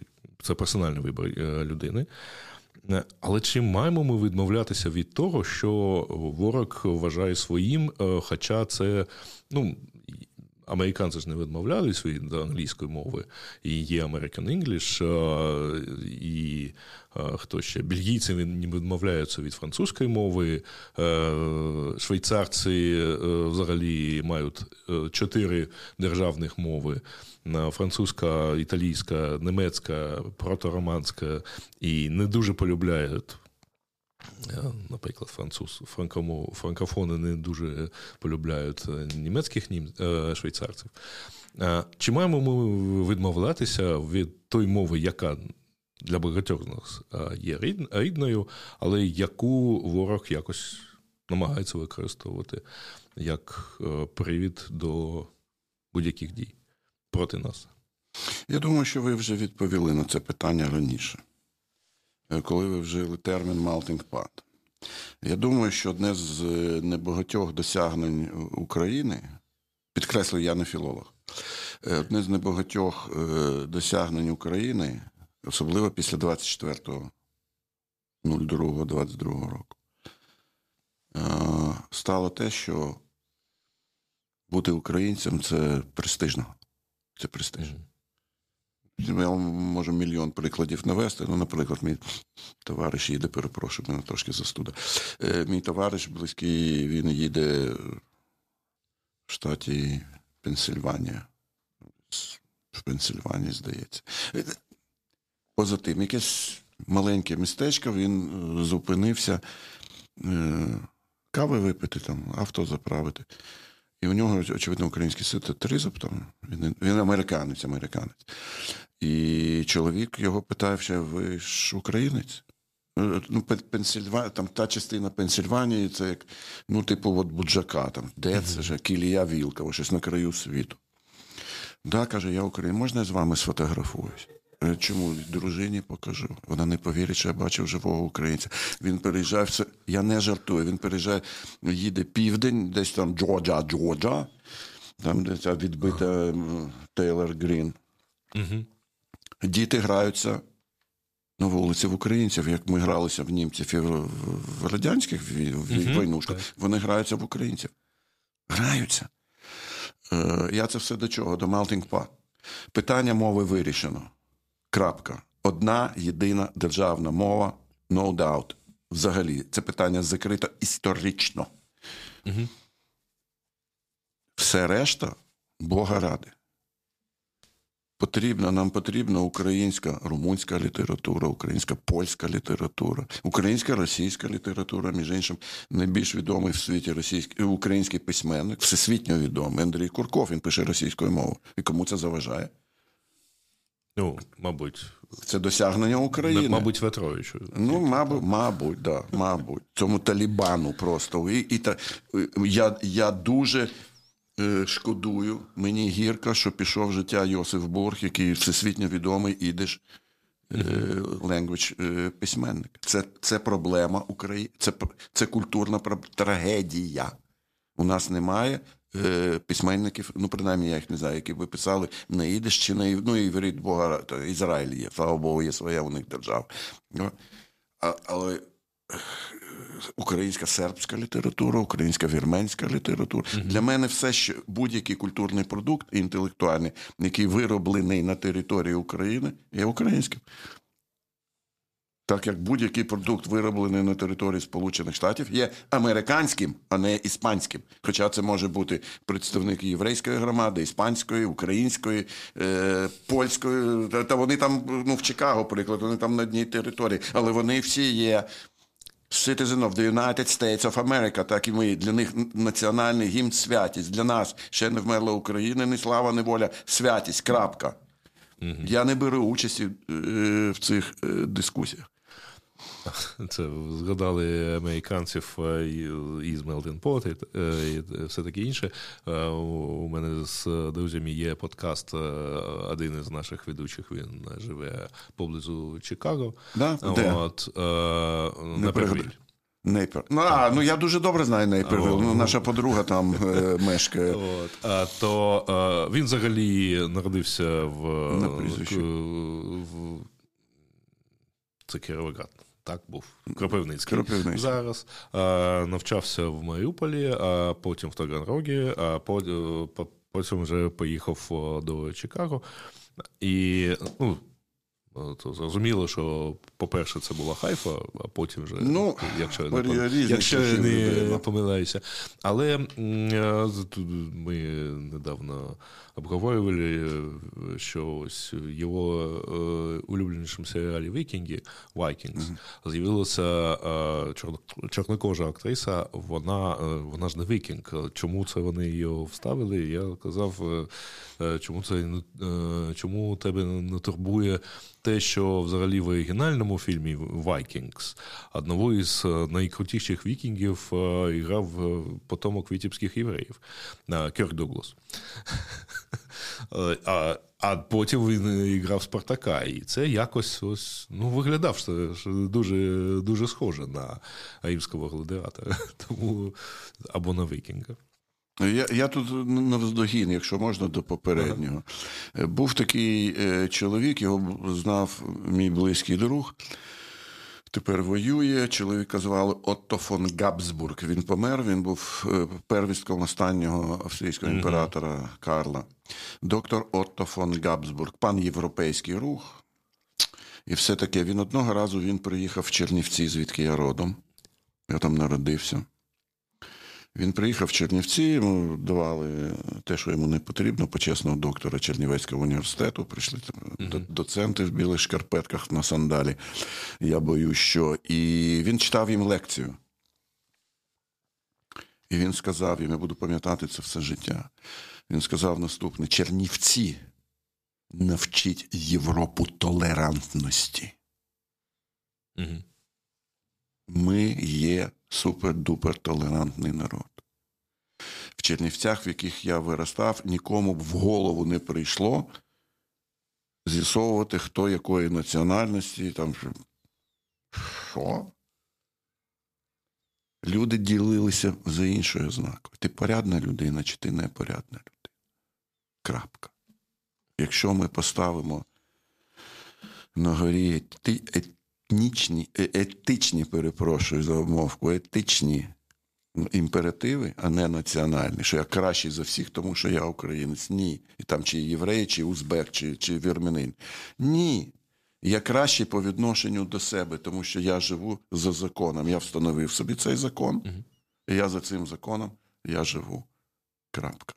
A: це персональний вибір е, людини. Е, але чи маємо ми відмовлятися від того, що ворог вважає своїм, е, хоча це ну. Американці ж не відмовлялись від англійської мови, і є American English, е, і хто ще бельгійці не відмовляються від французької мови, швейцарці взагалі мають чотири державних мови французька, італійська, німецька, протороманська і не дуже полюбляють. Наприклад, француз, франкому, франкофони не дуже полюбляють е, німецьких нім, е, швейцарців. Чи маємо ми відмовлятися від тої мови, яка для багатьох з нас є рідною, але яку ворог якось намагається використовувати як е, привід до будь-яких дій? Проти нас?
B: Я думаю, що ви вже відповіли на це питання раніше, е, коли ви вжили термін «melting pot». Я думаю, що одне з е, небагатьох досягнень України, підкреслюю, я не філолог, е, одне з небагатьох досягнень України, особливо після 24.02.22 року, стало те, що бути українцем це престижно. Це престиж. Я можу мільйон прикладів навести. Ну, наприклад, мій товариш їде, перепрошую, мене трошки застуда. Е, мій товариш близький, він їде в штаті Пенсильванія. В Пенсильванії, здається. Е, поза тим, якесь маленьке містечко, він е, зупинився кави випити, там, авто заправити. І у нього, очевидно, український сит тризуб, там, він він американець, американець. І чоловік його питає, ще, ви ж українець? Е, ну, Пенсильва... там Та частина Пенсильванії, це як, ну, типу, от Буджака, там, де це ж, Кілія Вілкова, щось на краю світу. Да, каже, я українець, можна я з вами сфотографуюсь? Е, чому дружині покажу? Вона не повірить, що я бачив живого українця. Він переїжджає все. Я не жартую. Він переїжджає, їде південь, десь там Джорджа, Джорджа, там де ця відбита Тейлор Грін. Угу. Діти граються на вулиці в українців, як ми гралися в німців і в радянських в войнушках. Вони граються в українців. Граються. Е, я це все до чого? До Pot. Питання мови вирішено. Крапка. Одна єдина державна мова, no doubt. Взагалі, це питання закрито історично. Угу. Все решта Бога ради. Потрібна, нам потрібна українська румунська література, українська польська література, українська російська література, між іншим, найбільш відомий в світі російський український письменник, всесвітньо відомий Андрій Курков, він пише російською мовою. І кому це заважає?
A: Ну, мабуть,
B: це досягнення України.
A: Мабуть, Ветровичу.
B: Ну, мабуть, мабуть, да, мабуть. Цьому Талібану просто. І, і та, Я я дуже е, шкодую, мені гірко, що пішов життя Йосиф Борг, який всесвітньо відомий ідиш ленгвідж е, письменник. Це це проблема України, це це культурна трагедія. У нас немає письменників, ну принаймні я їх не знаю, які би писали на на ну, іврит Бога, то Ізраїль є, слава Богу, є своя у них держава. Ну, а, але українська сербська література, українська вірменська література. Mm-hmm. Для мене все, що будь-який культурний продукт інтелектуальний, який вироблений на території України, є українським. Так як будь-який продукт, вироблений на території Сполучених Штатів, є американським, а не іспанським. Хоча це може бути представник єврейської громади, іспанської, української, е, польської. Та вони там, ну в Чикаго, приклад, вони там на одній території, але вони всі є Citizen of the United States of America, так і ми. Для них національний гімн святість. Для нас ще не вмерла Україна, ні слава, ні воля, святість. Крапка. Угу. Я не беру участі е, в цих е, дискусіях.
A: Це згадали американців е, із Melting Pot і все таке інше. У мене з друзями є подкаст. Один із наших ведучих він живе поблизу Чикаго.
B: Да? От, Не Непервіль. Нейпер. Ну, а, ну я дуже добре знаю Нейпервіл. Ну, наша подруга там е, мешкає.
A: От. А, То а, він взагалі народився в, в... Це Кіровоград так був Кропивницький.
B: Кропивницький.
A: Зараз а, навчався в Маріуполі, а потім в Таганрогі, а потім вже поїхав до Чикаго. І ну, то зрозуміло, що, по-перше, це була хайфа, а потім вже,
B: ну,
A: якщо я не, якщо я не помиляюся. Але ми недавно обговорювали, що ось його улюбленішому серіалі Вікінги Vikings mm-hmm. з'явилася чорнокожа актриса, вона вона ж не Вікінг. Чому це вони її вставили? Я казав, чому це чому тебе не турбує те, що взагалі в оригінальному фільмі Vikings одного із найкрутіших вікінгів грав потомок вітебських євреїв Кірк Дуглас. А а потім він грав Спартака, і це якось ось ну, виглядав що дуже дуже схоже на римського гладіатора, тому або на Вікінга.
B: Я я тут навздогін, якщо можна, до попереднього. Ага. Був такий е, чоловік, його знав мій близький друг. Тепер воює. Чоловіка звали Отто фон Габсбург. Він помер. Він був е, первістком останнього австрійського імператора Карла. Доктор Отто фон Габсбург, пан європейський рух. І все таке. Він одного разу він приїхав в Чернівці, звідки я родом. Я там народився. Він приїхав в Чернівці, йому давали те, що йому не потрібно, почесного доктора Чернівецького університету. Прийшли там mm-hmm. доценти в білих шкарпетках на сандалі. Я боюсь, що. І він читав їм лекцію. І він сказав, і я буду пам'ятати це все життя. Він сказав наступне: Чернівці навчить Європу толерантності. Mm-hmm. Ми є супер-дупер толерантний народ. В Чернівцях, в яких я виростав, нікому б в голову не прийшло з'ясовувати, хто якої національності. там Що? Люди ділилися за іншою ознакою. Ти порядна людина, чи ти непорядна людина. Крапка. Якщо ми поставимо на горі етнічні, е, етичні, перепрошую за обмовку, етичні імперативи, а не національні, що я кращий за всіх, тому що я українець. Ні. І там чи єврей, чи узбек, чи чи вірменин. Ні. Я кращий по відношенню до себе, тому що я живу за законом. Я встановив собі цей закон, і я за цим законом я живу. Крапка.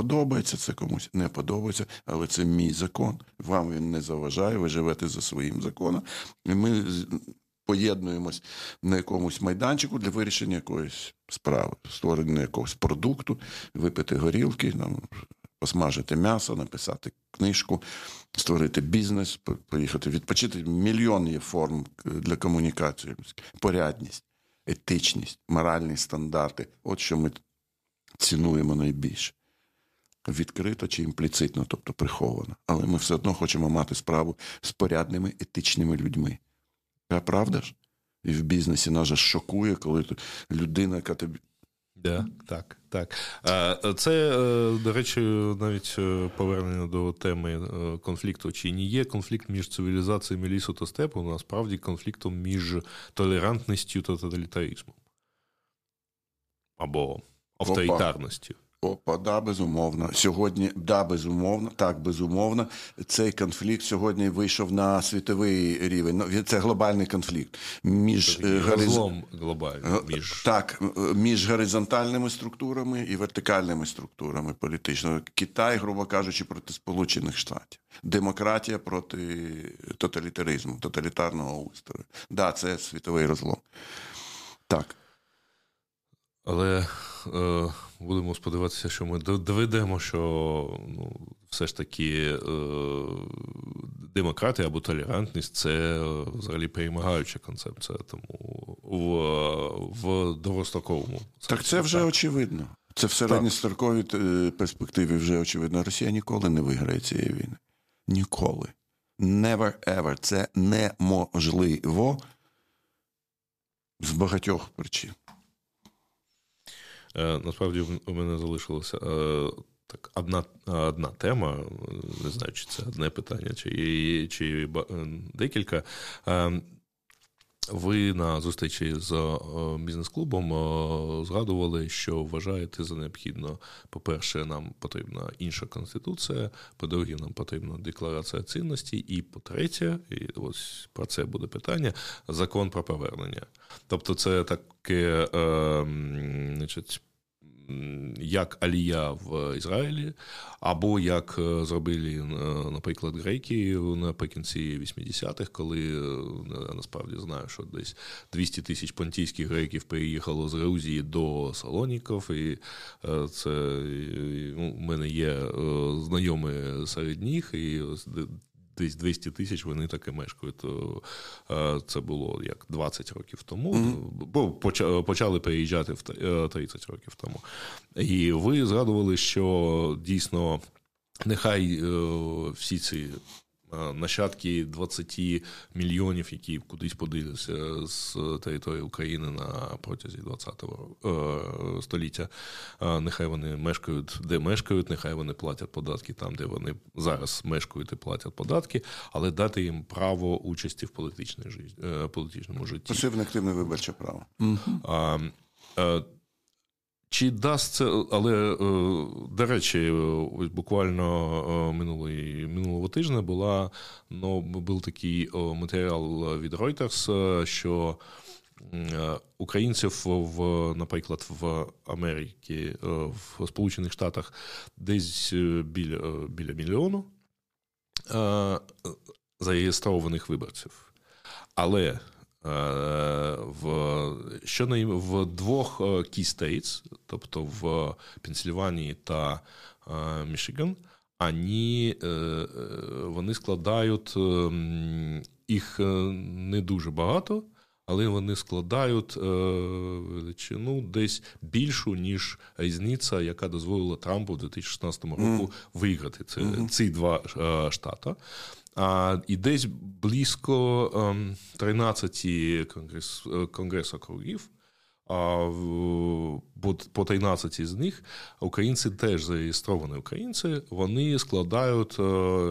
B: Подобається це комусь, не подобається, але це мій закон. Вам він не заважає, ви живете за своїм законом. І ми поєднуємось на якомусь майданчику для вирішення якоїсь справи, створення якогось продукту, випити горілки, там, посмажити м'ясо, написати книжку, створити бізнес, поїхати відпочити. Мільйон є форм для комунікації, порядність, етичність, моральні стандарти. От що ми цінуємо найбільше відкрито чи імпліцитно, тобто приховано. Але ми все одно хочемо мати справу з порядними етичними людьми. А правда ж? І в бізнесі нас же шокує, коли людина, яка тобі
A: Да, Так, так. Це, до речі, навіть повернення до теми конфлікту. Чи не є конфлікт між цивілізаціями лісу та степу, насправді конфліктом між толерантністю та тоталітаризмом? Або авторитарністю?
B: Опа, да, безумовно. Сьогодні, да, безумовно, так, безумовно. Цей конфлікт сьогодні вийшов на світовий рівень. Ну, це глобальний конфлікт між
A: це горизон... Злом глобальний. Між...
B: Так, між горизонтальними структурами і вертикальними структурами політичного. Китай, грубо кажучи, проти Сполучених Штатів. Демократія проти тоталітаризму, тоталітарного устрою. Да, це світовий розлом. Так.
A: Але е, будемо сподіватися, що ми доведемо, що ну, все ж таки е, демократія або толерантність це е, взагалі перемагаюча концепція. Тому в в довгостроковому.
B: Так це вже так. очевидно. Це в середньостроковій е, перспективі вже очевидно. Росія ніколи не виграє цієї війни. Ніколи. Never ever. Це неможливо з багатьох причин.
A: Е, насправді у мене залишилося е, так одна одна тема. Не знаю, чи це одне питання, чи, чи е, декілька. Ви на зустрічі з бізнес-клубом згадували, що вважаєте за необхідно, по-перше, нам потрібна інша конституція, по-друге, нам потрібна декларація цінності, і по-третє, і ось про це буде питання: закон про повернення. Тобто, це таке, е, значить, як Алія в Ізраїлі, або як е, зробили, е, наприклад, греки наприкінці 80-х, коли е, насправді знаю, що десь 200 тисяч понтійських греків переїхало з Грузії до Салоніків, і це ну, у мене є знайомі серед них, і десь 200 тисяч вони таки мешкають. Це було як 20 років тому, бо почали переїжджати в 30 років тому. І ви згадували, що дійсно нехай е, всі ці нащадки 20 мільйонів, які кудись подилися з території України на протязі 20-го е, століття. Нехай вони мешкають, де мешкають, нехай вони платять податки там, де вони зараз мешкають і платять податки, але дати їм право участі в політичній житті, е, політичному житті.
B: Пасивне активне виборче право.
A: А, чи дасть це, але, е, до речі, ось буквально е, минулої, минулого тижня була, ну, був такий матеріал від Reuters, що українців, в, наприклад, в Америці, в Сполучених Штатах десь е, біля, біля мільйону зареєстрованих виборців. Але Е, в що в двох key states, тобто в Пенсільванії та е, Мішиган, ані е, вони складають їх не дуже багато, але вони складають величину десь більшу, ніж різниця, яка дозволила Трампу в 2016 року виграти ці, ці два штати. А, І десь близько 13 ем, конгрес, е, конгрес округів, а по 13 з них українці теж зареєстровані українці, вони складають е,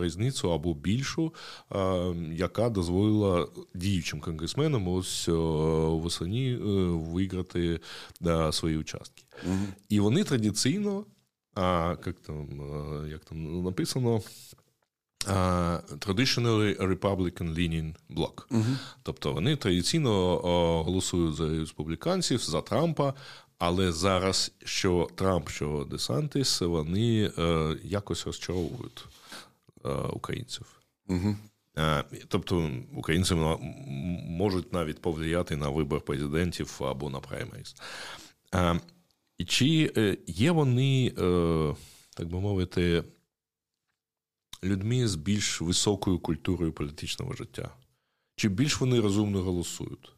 A: різницю або більшу, е, яка дозволила діючим конгресменам ось восені виграти свої участки. Угу. І вони традиційно, а як там, як там написано, Traditionally Republican Leaning Bloc. uh Тобто вони традиційно голосують за республіканців, за Трампа, але зараз що Трамп, що Десантис, вони е, якось розчаровують е, українців.
B: uh
A: Тобто українці можуть навіть повлияти на вибор президентів або на праймеріс. Чи е, є вони, так би мовити, людьми з більш високою культурою політичного життя? Чи більш вони розумно голосують?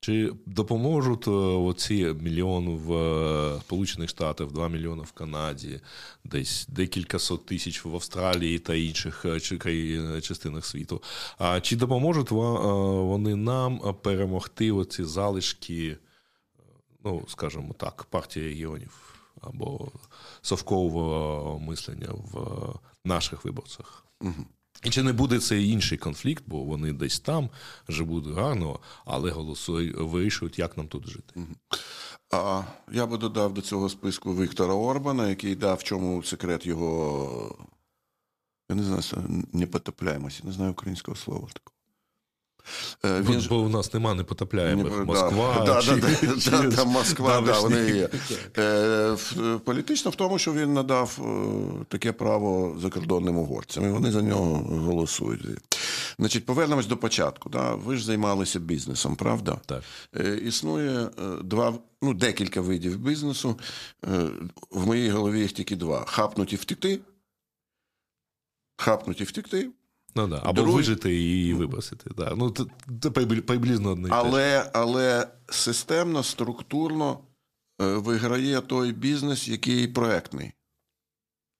A: Чи допоможуть е, оці мільйон в е, Сполучених Штатах, 2 мільйони в Канаді, десь декілька сот тисяч в Австралії та інших е, частинах світу? А чи допоможуть вони нам перемогти оці залишки ну, скажімо так, партія регіонів або совкового мислення в наших виборцях.
B: Угу.
A: І чи не буде це інший конфлікт, бо вони десь там живуть гарно, але голосують, вирішують, як нам тут жити.
B: А я би додав до цього списку Віктора Орбана, який дав в чому секрет його. Я не знаю, не потопляємося, не знаю українського слова такого.
A: Е, він... Бо у нас нема непотопляємих.
B: Не,
A: Москва.
B: Да,
A: чи...
B: да, да, да, Москва, да, вони є. Е, політично в тому, що він надав е, таке право закордонним угорцям, і вони за нього голосують. Значить, повернемось до початку. Да? Ви ж займалися бізнесом, правда?
A: Так.
B: Існує два, ну, декілька видів бізнесу. В моїй голові їх тільки два: хапнуть і втекти. Хапнуть і втекти.
A: Ну да, або Друг... вижити і вибросити. Да. Ну, це приблизно одне.
B: Але, але системно, структурно е, виграє той бізнес, який проектний.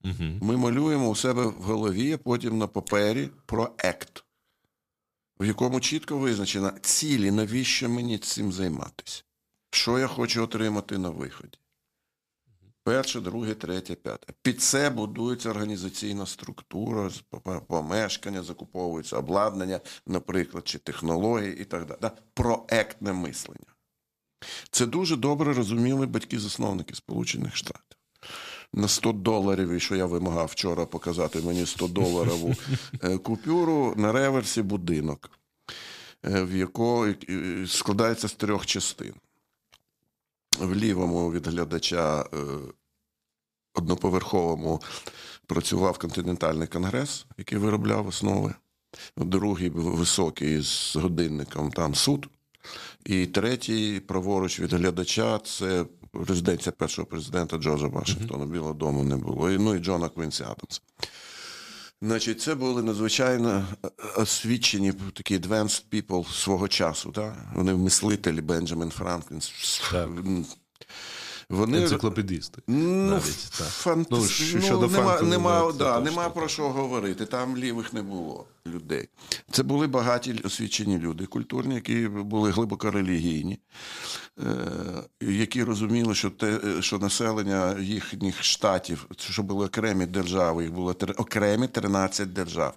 A: Угу.
B: Ми малюємо у себе в голові, а потім на папері проект, в якому чітко визначено цілі, навіщо мені цим займатися, що я хочу отримати на виході. Перше, друге, третє, п'яте. Під це будується організаційна структура, помешкання, закуповується обладнання, наприклад, чи технології і так далі. Проектне мислення. Це дуже добре розуміли батьки-засновники Сполучених Штатів. На 100 доларів, і що я вимагав вчора показати мені 100 доларову е, купюру на реверсі будинок, е, в якого складається з трьох частин. В лівому від глядача е, одноповерховому працював континентальний конгрес, який виробляв основи. Другий був високий з годинником там суд. І третій, праворуч від глядача, це резиденція першого президента Джорджа Вашингтона. Mm-hmm. Білого дому не було. І, ну і Джона Квінсі Адамса. Значить, це були надзвичайно е, освічені такі advanced people свого часу. Так? Вони мислителі Бенджамін Франклін.
A: Так. Вони енциклопедисти.
B: Ну, навіть, так. Фант... ну, щодо ну, нема, нема, да, нема про що говорити. Там лівих не було людей. Це були багаті освічені люди, культурні, які були глибоко релігійні, е, які розуміли, що те, що населення їхніх штатів, що були окремі держави, їх було окремі 13 держав.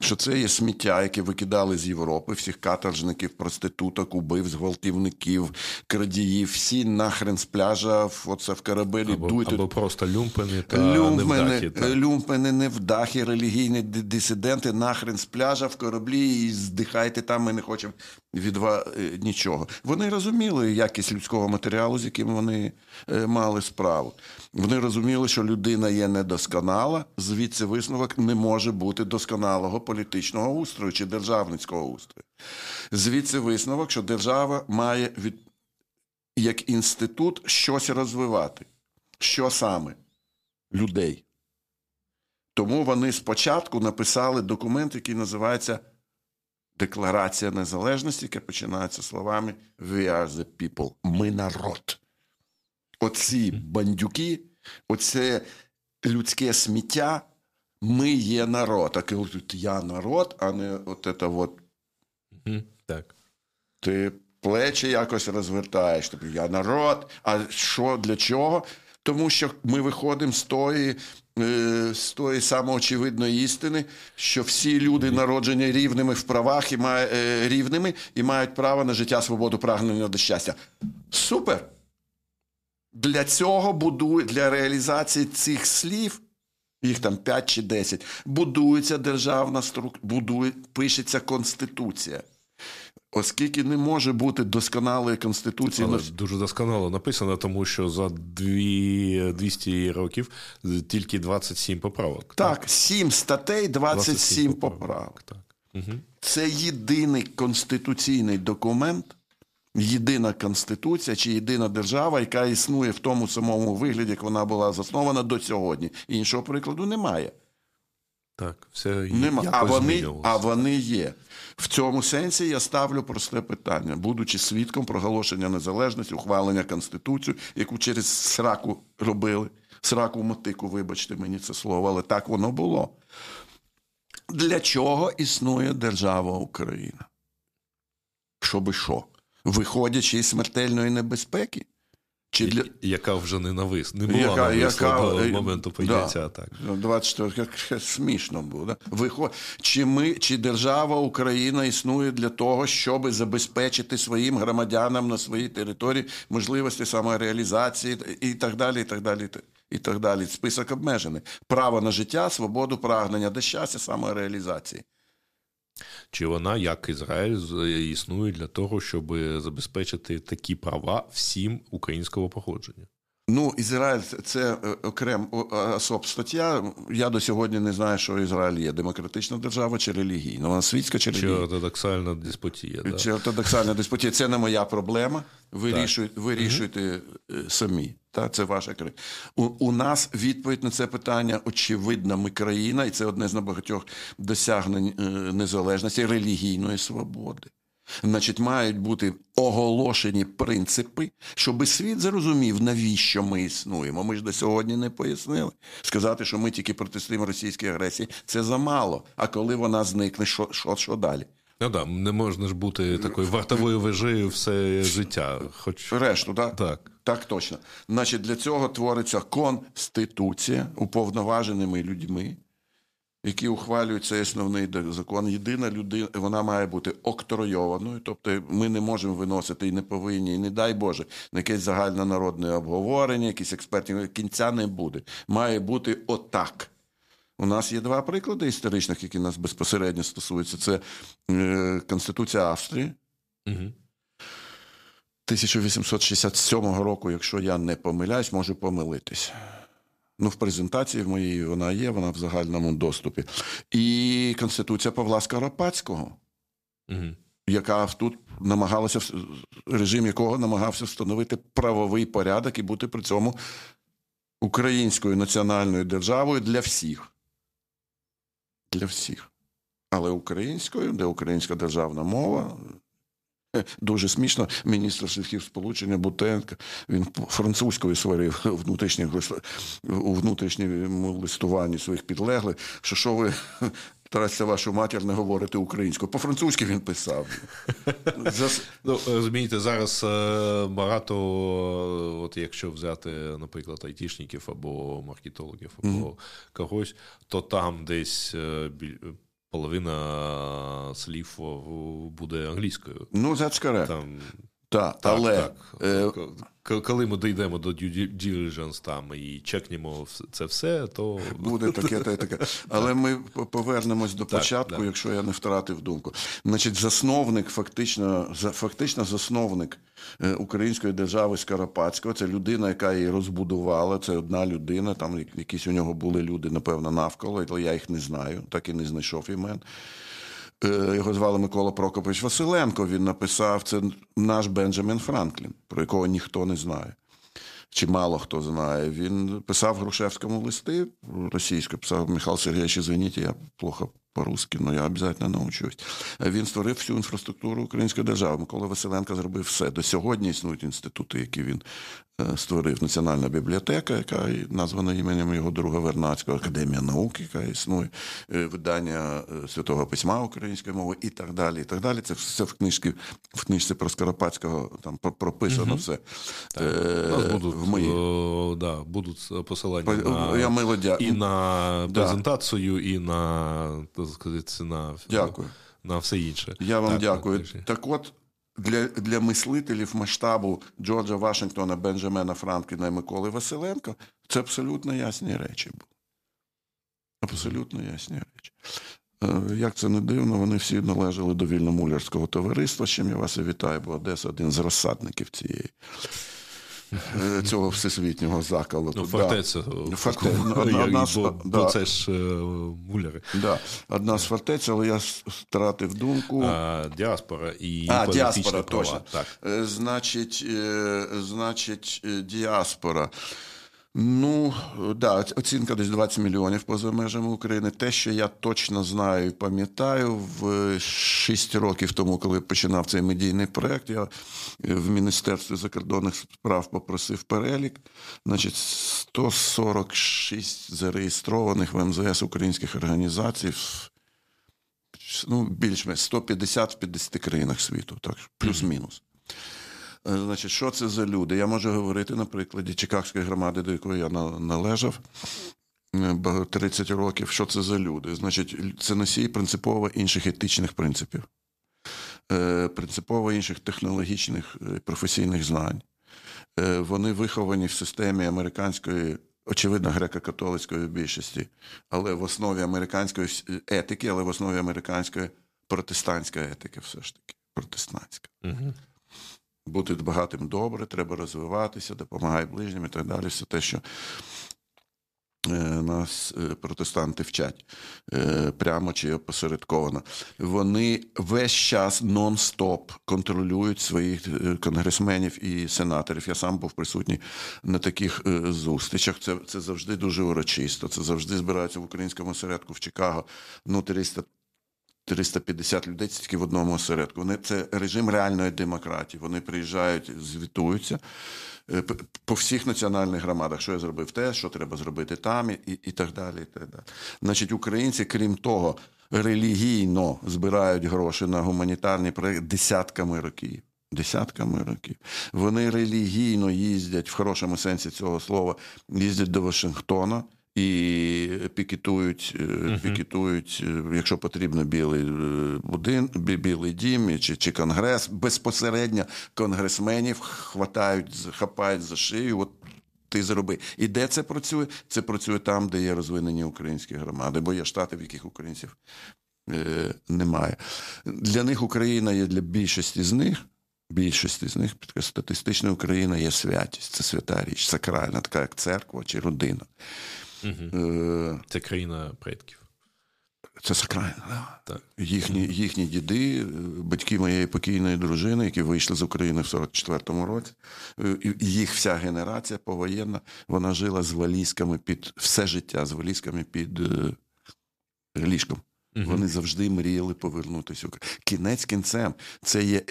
B: Що це є сміття, яке викидали з Європи, всіх каторжників, проституток, убив, зґвалтівників, крадіїв, всі нахрен з пляжа, оце в корабелі
A: або,
B: дуйте.
A: Або просто люмпени та люмпени, невдахи.
B: Та. Люмпени, невдахи, релігійні дисиденти, нахрен з пляжа в кораблі і здихайте там, ми не хочемо від вас е, нічого. Вони розуміли якість людського матеріалу, з яким вони е, мали справу. Вони розуміли, що людина є недосконала, звідси висновок не може бути досконалого політичного устрою чи державницького устрою. Звідси висновок, що держава має від як інститут щось розвивати. Що саме? Людей. Тому вони спочатку написали документ, який називається Декларація Незалежності, яка починається словами We are the people. Ми народ. Оці бандюки, оце людське сміття, ми є народ. А коли я народ, а не от це от.
A: Так.
B: Ти плечі якось розвертаєш. Тобі я народ. А що для чого? Тому що ми виходимо з тої Е, з тої самоочевидної істини, що всі люди народжені рівними в правах і має, е, рівними і мають право на життя, свободу, прагнення до щастя. Супер! Для цього будує, для реалізації цих слів, їх там 5 чи 10, будується державна структура, будує, пишеться Конституція. Оскільки не може бути досконалої конституції,
A: Але дуже досконало написано, тому що за дві 200 років тільки 27 поправок.
B: Так, так? 7 статей, 27, 27 поправок. поправок.
A: Так. Угу.
B: Це єдиний конституційний документ, єдина конституція чи єдина держава, яка існує в тому самому вигляді, як вона була заснована до сьогодні. Іншого прикладу немає.
A: Так, все
B: Нема. А вони, а вони є. В цьому сенсі я ставлю просте питання, будучи свідком проголошення незалежності, ухвалення Конституції, яку через сраку робили, сраку мотику, вибачте мені це слово, але так воно було. Для чого існує держава Україна? Щоби що? Виходячи із смертельної небезпеки,
A: Чи для... Яка вже не навис, не була яка, яка, до моменту прийняття.
B: Да, так. 24 як смішно було. Да? Виход... Чи ми, чи держава Україна існує для того, щоб забезпечити своїм громадянам на своїй території можливості самореалізації і так далі, і так далі. І так далі. Список обмежений. Право на життя, свободу, прагнення до щастя, самореалізації.
A: Чи вона, як Ізраїль, існує для того, щоб забезпечити такі права всім українського походження?
B: Ну, Ізраїль це е, окрем особ стаття. Я до сьогодні не знаю, що Ізраїль є демократична держава чи релігійна. Вона світська чи релігійна?
A: Чи ортодоксальна диспотія. Да.
B: Чи ортодоксальна диспотія. Це не моя проблема. Вирішуйте, вирішуйте угу. самі. Та це ваша країна. У, у нас відповідь на це питання очевидна. Ми країна, і це одне з небагатьох досягнень е, незалежності релігійної свободи. Значить, мають бути оголошені принципи, щоб світ зрозумів, навіщо ми існуємо. Ми ж до сьогодні не пояснили. Сказати, що ми тільки протистоїмо російській агресії, це замало. А коли вона зникне, що що, що далі?
A: Ну да, не можна ж бути такою вартовою вежею все життя. Хоч
B: решту, так? Так. Так точно. Значить, для цього твориться конституція уповноваженими людьми які ухвалюють цей основний закон. Єдина людина, вона має бути октройованою, тобто ми не можемо виносити і не повинні, і не дай Боже, на якесь загальнонародне обговорення, якісь експертні кінця не буде. Має бути отак. У нас є два приклади історичних, які нас безпосередньо стосуються. Це е, Конституція Австрії. Угу. 1867 року, якщо я не помиляюсь, можу помилитись. Ну, в презентації в моїй вона є, вона в загальному доступі. І Конституція Павла Скоропадського, угу. яка тут намагалася, режим якого намагався встановити правовий порядок і бути при цьому українською національною державою для всіх. Для всіх. Але українською, де українська державна мова, Дуже смішно, міністр сільських сполучення Бутенко, він французькою сварив внутрішніх у внутрішньому листуванні своїх підлеглих, що що ви Тарася вашу матір не говорите українською. По-французьки він писав.
A: Ну, Розумієте, зараз е, багато, от якщо взяти, наприклад, айтішників або маркетологів, або когось, то там десь е, половина слів буде англійською.
B: Ну, that's correct. Там... Так, так, але так.
A: Е... Коли ми дійдемо до due diligence там і чекнемо це все, то
B: буде таке, та таке. Але ми повернемось до початку, так. якщо я не втратив думку. Значить, засновник, фактично, фактично засновник е, української держави Скоропадського, це людина, яка її розбудувала. Це одна людина. Там якісь у нього були люди, напевно, навколо, але я їх не знаю, так і не знайшов імен. Е, його звали Микола Прокопович Василенко. Він написав це наш Бенджамін Франклін, про якого ніхто не знає. Чи мало хто знає. Він писав Грушевському листи російською, писав Михайло Сергійович, извините, я плохо по-русски, але я обов'язково научусь. Він створив всю інфраструктуру української держави. Микола Василенко зробив все. До сьогодні існують інститути, які він Е, створив Національна бібліотека, яка названа іменем його друга Вернацького, Академія наук, яка існує, е, видання е, Святого Письма української мови і так далі. і так далі. Це все в книжці, в книжці про Скоропадського там прописано угу. все.
A: Так. будуть, в моїй... о, да, будуть посилання на,
B: Я мило
A: і на презентацію, да. і на, сказати, на,
B: Дякую.
A: на все інше.
B: Я вам так, дякую. Так, так от для для мислителів масштабу Джорджа Вашингтона, Бенджамена Франкліна і Миколи Василенка це абсолютно ясні речі були. Абсолютно ясні речі. Е, як це не дивно, вони всі належали до вільномулярського товариства, з чим я вас і вітаю, бо Одеса один з розсадників цієї цього всесвітнього заколоту.
A: Ну, фортеця. Да. Форте... Одна, одна, бо, да. бо це ж муляри.
B: Да. Одна з фортець, але я втратив думку.
A: А, Діаспора і
B: а, діаспора, права. точно. Так. Е, значить, е, значить, діаспора. Ну, да, оцінка десь 20 мільйонів поза межами України. Те, що я точно знаю і пам'ятаю, в 6 років тому, коли починав цей медійний проект, я в Міністерстві закордонних справ попросив перелік. Значить, 146 зареєстрованих в МЗС українських організацій. Ну, більш-менш 150 в 50 країнах світу, так, плюс-мінус. Значить, що це за люди? Я можу говорити на прикладі Чикагської громади, до якої я належав 30 років. Що це за люди? Значить, це носій принципово інших етичних принципів, принципово інших технологічних професійних знань. Вони виховані в системі американської очевидно, греко-католицької більшості, але в основі американської етики, але в основі американської протестантської етики, все ж таки, протестантська. Угу. Бути багатим добре, треба розвиватися, допомагай ближнім і так далі. Все те, що Е, нас е, протестанти вчать е, прямо чи опосередковано. Вони весь час нон-стоп контролюють своїх конгресменів і сенаторів. Я сам був присутній на таких зустрічах. Це це завжди дуже урочисто. Це завжди збираються в українському осередку в Чикаго. Ну, 300 350 людей тільки в одному осередку. Вони це режим реальної демократії. Вони приїжджають, звітуються. Е, по всіх національних громадах, що я зробив те, що треба зробити там, і і так далі. І так далі. Значить, українці, крім того, релігійно збирають гроші на гуманітарні проєкти десятками років. Десятками років. Вони релігійно їздять в хорошому сенсі цього слова, їздять до Вашингтона і пікетують, uh-huh. пікетують, е, якщо потрібно, білий е, будин, білий дім чи чи конгрес. Безпосередньо конгресменів хватають, хапають за шию. От ти зроби. І де це працює? Це працює там, де є розвинені українські громади, бо є штати, в яких українців е, немає. Для них Україна є для більшості з них. Більшості з них статистична Україна є святість, це свята річ, сакральна, така як церква чи родина.
A: Угу. Це країна предків.
B: Це сакральна. Да. Так. Їхні їхні діди, е, батьки моєї покійної дружини, які вийшли з України в 44-му році. Е, їх вся генерація повоєнна, вона жила з валізками під все життя з валізками під ліжком. Угу. Вони завжди мріяли повернутися. Кінець кінцем. Це є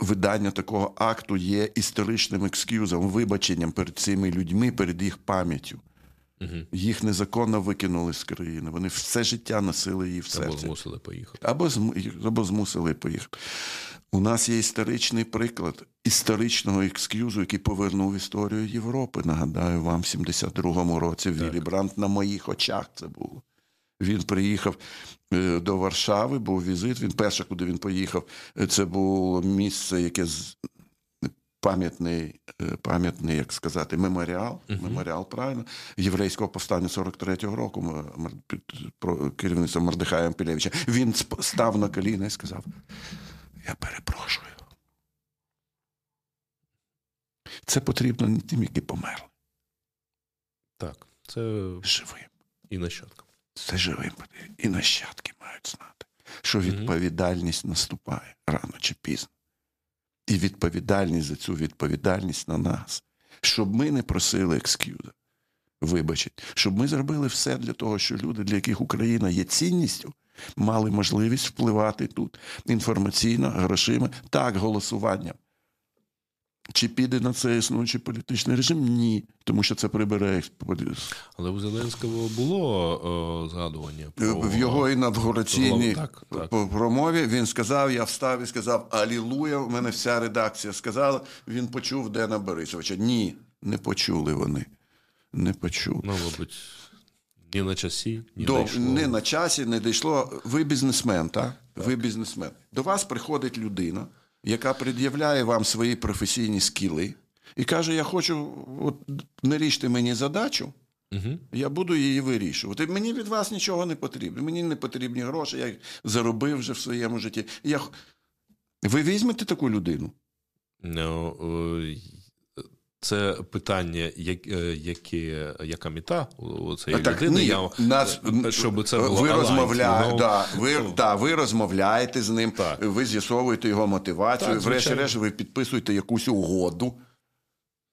B: видання такого акту, є історичним екскюзом, вибаченням перед цими людьми, перед їх пам'яттю. Угу. Їх незаконно викинули з країни. Вони все життя носили її в серці.
A: Або змусили поїхати.
B: Або або змусили поїхати. У нас є історичний приклад історичного екскюзу, який повернув історію Європи. Нагадаю вам, в 72-му році Віллі Брандт на моїх очах це було. Він приїхав е, до Варшави, був візит. Він перше, куди він поїхав, е, це було місце, яке пам'ятний, е, пам'ятний, як сказати, меморіал, uh-huh. меморіал правильно, єврейського повстання 43-го року під керівництвом Мардихая Пілевича. Він став на коліна і сказав: Я перепрошую. Це потрібно не тим, які померли.
A: Так, це
B: живим.
A: І нащадкам.
B: Це живим. І нащадки мають знати, що відповідальність наступає рано чи пізно. І відповідальність за цю відповідальність на нас, щоб ми не просили екскюза. Вибачить, щоб ми зробили все для того, що люди, для яких Україна є цінністю, мали можливість впливати тут інформаційно, грошима, так, голосуванням. Чи піде на це існуючий політичний режим? Ні, тому що це прибере.
A: Але у Зеленського було о, згадування
B: про... в його інавгураційній промові. Він сказав: я встав і сказав Алілуя. У мене вся редакція сказала. Він почув Дена Борисовича. Ні, не почули вони. Не почули.
A: Ну, мабуть, ні на часі, ні
B: До,
A: дійшло.
B: не на часі, не дійшло. Ви бізнесмен, так? так? Ви бізнесмен. До вас приходить людина яка пред'являє вам свої професійні скіли і каже: Я хочу, от не мені задачу, угу. я буду її вирішувати. Мені від вас нічого не потрібно. Мені не потрібні гроші, я їх заробив вже в своєму житті. Я... Ви візьмете таку людину?
A: Ну, це питання, як, е, яка мета у цієї так, людини, ні, я,
B: нас, щоб це було ви розмовляєте, ну, да, ви, ну, да, ви розмовляєте з ним, так. ви з'ясовуєте його мотивацію, врешті-решт ви підписуєте якусь угоду.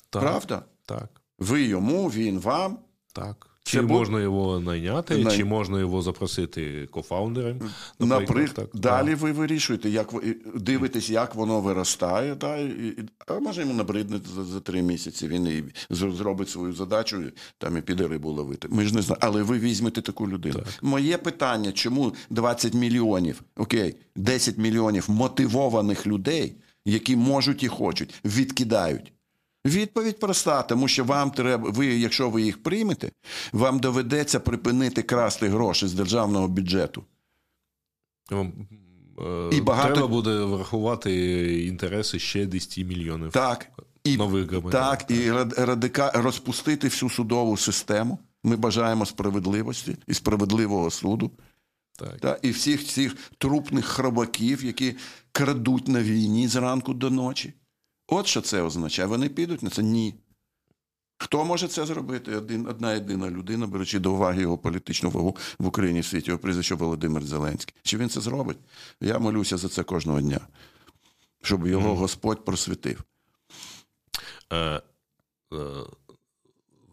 B: Так, Правда?
A: Так.
B: Ви йому, він вам.
A: Так. Чи це можна його найняти, Най... чи можна його запросити кофаундером?
B: Наприклад, наприклад далі ви вирішуєте, як ви дивитесь, як воно виростає, та, і, а може йому набридне за, за три місяці. Він і зробить свою задачу там і піде рибу ловити. Ми ж не знаємо. Але ви візьмете таку людину. Так. Моє питання: чому 20 мільйонів, окей, 10 мільйонів мотивованих людей які можуть і хочуть, відкидають. Відповідь проста, тому що вам треба, ви, якщо ви їх приймете, вам доведеться припинити красти гроші з державного бюджету.
A: Е,
B: І багато-
A: Треба буде врахувати інтереси ще 10 мільйонів
B: Так, і,
A: нових
B: так, і радика, розпустити всю судову систему. Ми бажаємо справедливості і справедливого суду.
A: Так.
B: Та, і всіх цих трупних хробаків, які крадуть на війні зранку до ночі. От що це означає. Вони підуть на це? Ні. Хто може це зробити? Один, одна єдина людина, беручи до уваги його політичну вагу в Україні в світі, його прізвище Володимир Зеленський. Чи він це зробить? Я молюся за це кожного дня, щоб його Господь просвітив.
A: Е, е,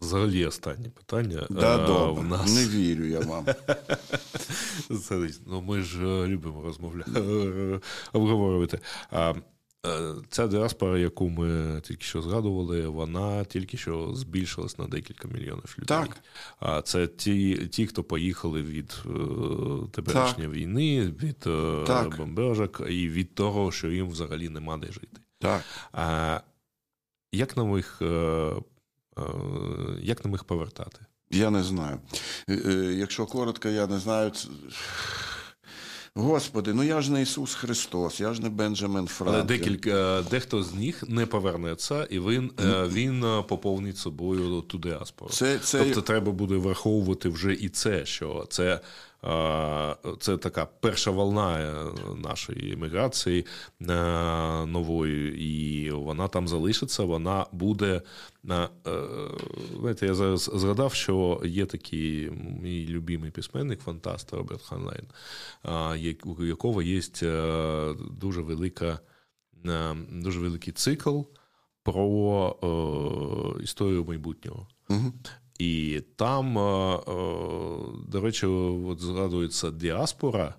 A: взагалі останнє питання.
B: Да,
A: Е,
B: добре.
A: в нас...
B: Не вірю я вам.
A: Ну, ми ж е, любимо розмовляти, обговорювати. Е, ця діаспора, яку ми тільки що згадували, вона тільки що збільшилась на декілька мільйонів людей.
B: Так.
A: А це ті, ті хто поїхали від е, теперішньої війни, від е,
B: Так.
A: бомбежок і від того, що їм взагалі нема де жити.
B: Так.
A: А як нам їх, е, е, як нам їх повертати?
B: Я не знаю. Якщо коротко, я не знаю. Господи, ну я ж не Ісус Христос, я ж не Бенджамин
A: Але декілька дехто з них не повернеться, і він, е, він е, поповнить собою ту діаспору.
B: Це, це,
A: Тобто треба буде враховувати вже і це, що це, е, це така перша волна е, нашої еміграції е, нової, і вона там залишиться, вона буде. е, Знаєте, я зараз згадав, що є такий мій любимий письменник, фантаст Роберт Хайнлайн, у якого є дуже велика, дуже великий цикл про історію майбутнього.
B: Мгм.
A: І там, е, е, до речі, от згадується діаспора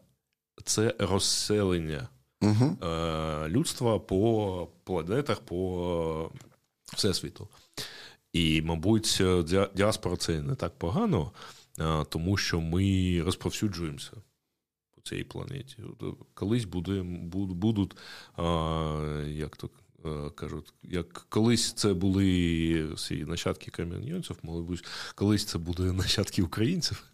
A: це розселення
B: Угу.
A: людства по планетах, по всесвіту. І, мабуть, діаспора це не так погано, тому що ми розповсюджуємося по цій планеті. Колись буде, будуть, як то кажуть, як колись це були всі нащадки кам'янців, мабуть, колись це буде нащадки українців.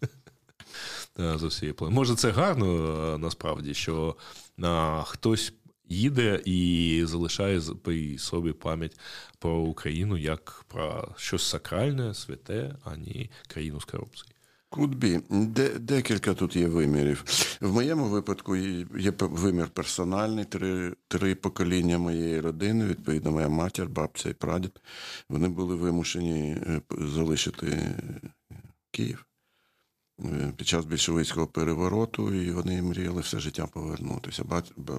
A: Е, з усієї. Може, це гарно е, насправді, що а, хтось їде і залишає при собі пам'ять про Україну як про щось сакральне, святе, а не країну з корупції.
B: Кудбі, де, декілька тут є вимірів. В моєму випадку є вимір персональний, три, три покоління моєї родини, відповідно, моя матір, бабця і прадід. Вони були вимушені е, залишити Київ е, під час більшовицького перевороту, і вони мріяли все життя повернутися.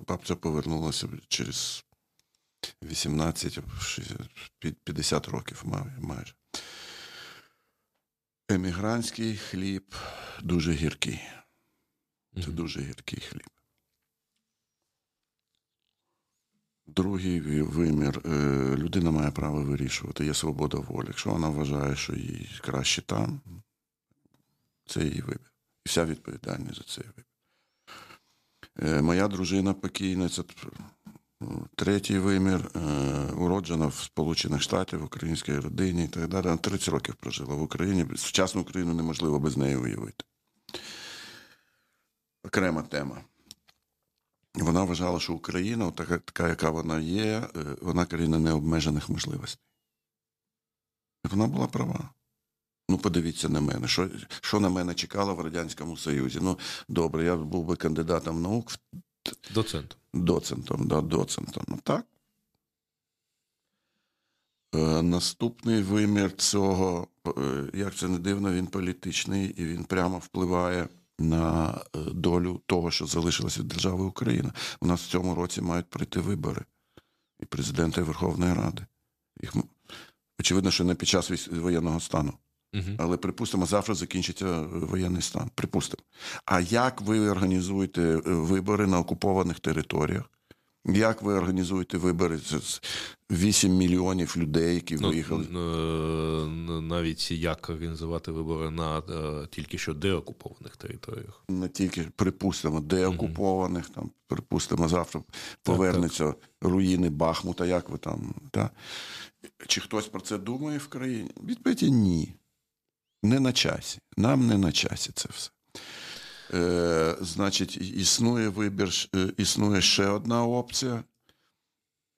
B: Бабця повернулася через 18, 60, 50 років майже. Емігрантський хліб дуже гіркий. Це
A: Мгм.
B: дуже гіркий хліб. Другий вимір. е, Людина має право вирішувати. Є свобода волі. Якщо вона вважає, що їй краще там, це її вибір. І вся відповідальність за цей вибір. Е, Моя дружина покійна, це третій вимір, е, уроджена в Сполучених Штатах, в українській родині і так далі. 30 років прожила в Україні. Сучасну Україну неможливо без неї уявити. Окрема тема. Вона вважала, що Україна, така, така яка вона є, е, вона країна необмежених можливостей. І вона була права. Ну, подивіться на мене. Що, що на мене чекало в Радянському Союзі? Ну, добре, я був би кандидатом наук,
A: Доцент.
B: доцентом, да, доцентом. Так. Е, наступний вимір цього, е, як це не дивно, він політичний і він прямо впливає на е, долю того, що залишилося від держави Україна. У нас в цьому році мають прийти вибори і президента Верховної Ради. Їх, очевидно, що не під час воєнного стану.
A: Угу.
B: Але припустимо, завтра закінчиться е, воєнний стан. Припустимо. А як ви організуєте е, вибори на окупованих територіях, Як ви організуєте вибори? з 8 мільйонів людей, які
A: ну,
B: виїхали.
A: Навіть як організувати вибори на е, тільки що деокупованих територіях.
B: Не тільки припустимо, деокупованих, там, припустимо, завтра повернуться так, так. руїни Бахмута, як ви там. Так? Чи хтось про це думає в країні? Відповідь ні. Не на часі. Нам не на часі це все. Е, Значить, існує вибір, е, існує ще одна опція,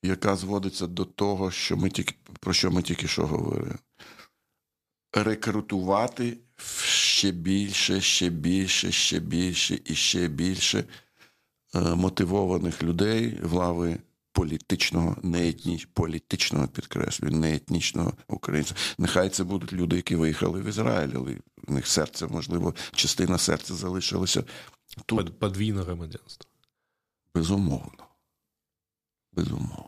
B: яка зводиться до того, що ми тільки, про що ми тільки що говорили. Рекрутувати ще більше, ще більше, ще більше і ще більше е, мотивованих людей в лави політичного, не етні, політичного підкреслюю, не етнічного українця. Нехай це будуть люди, які виїхали в Ізраїль, але в них серце, можливо, частина серця залишилася тут.
A: Подвійне громадянство.
B: Безумовно. Безумовно.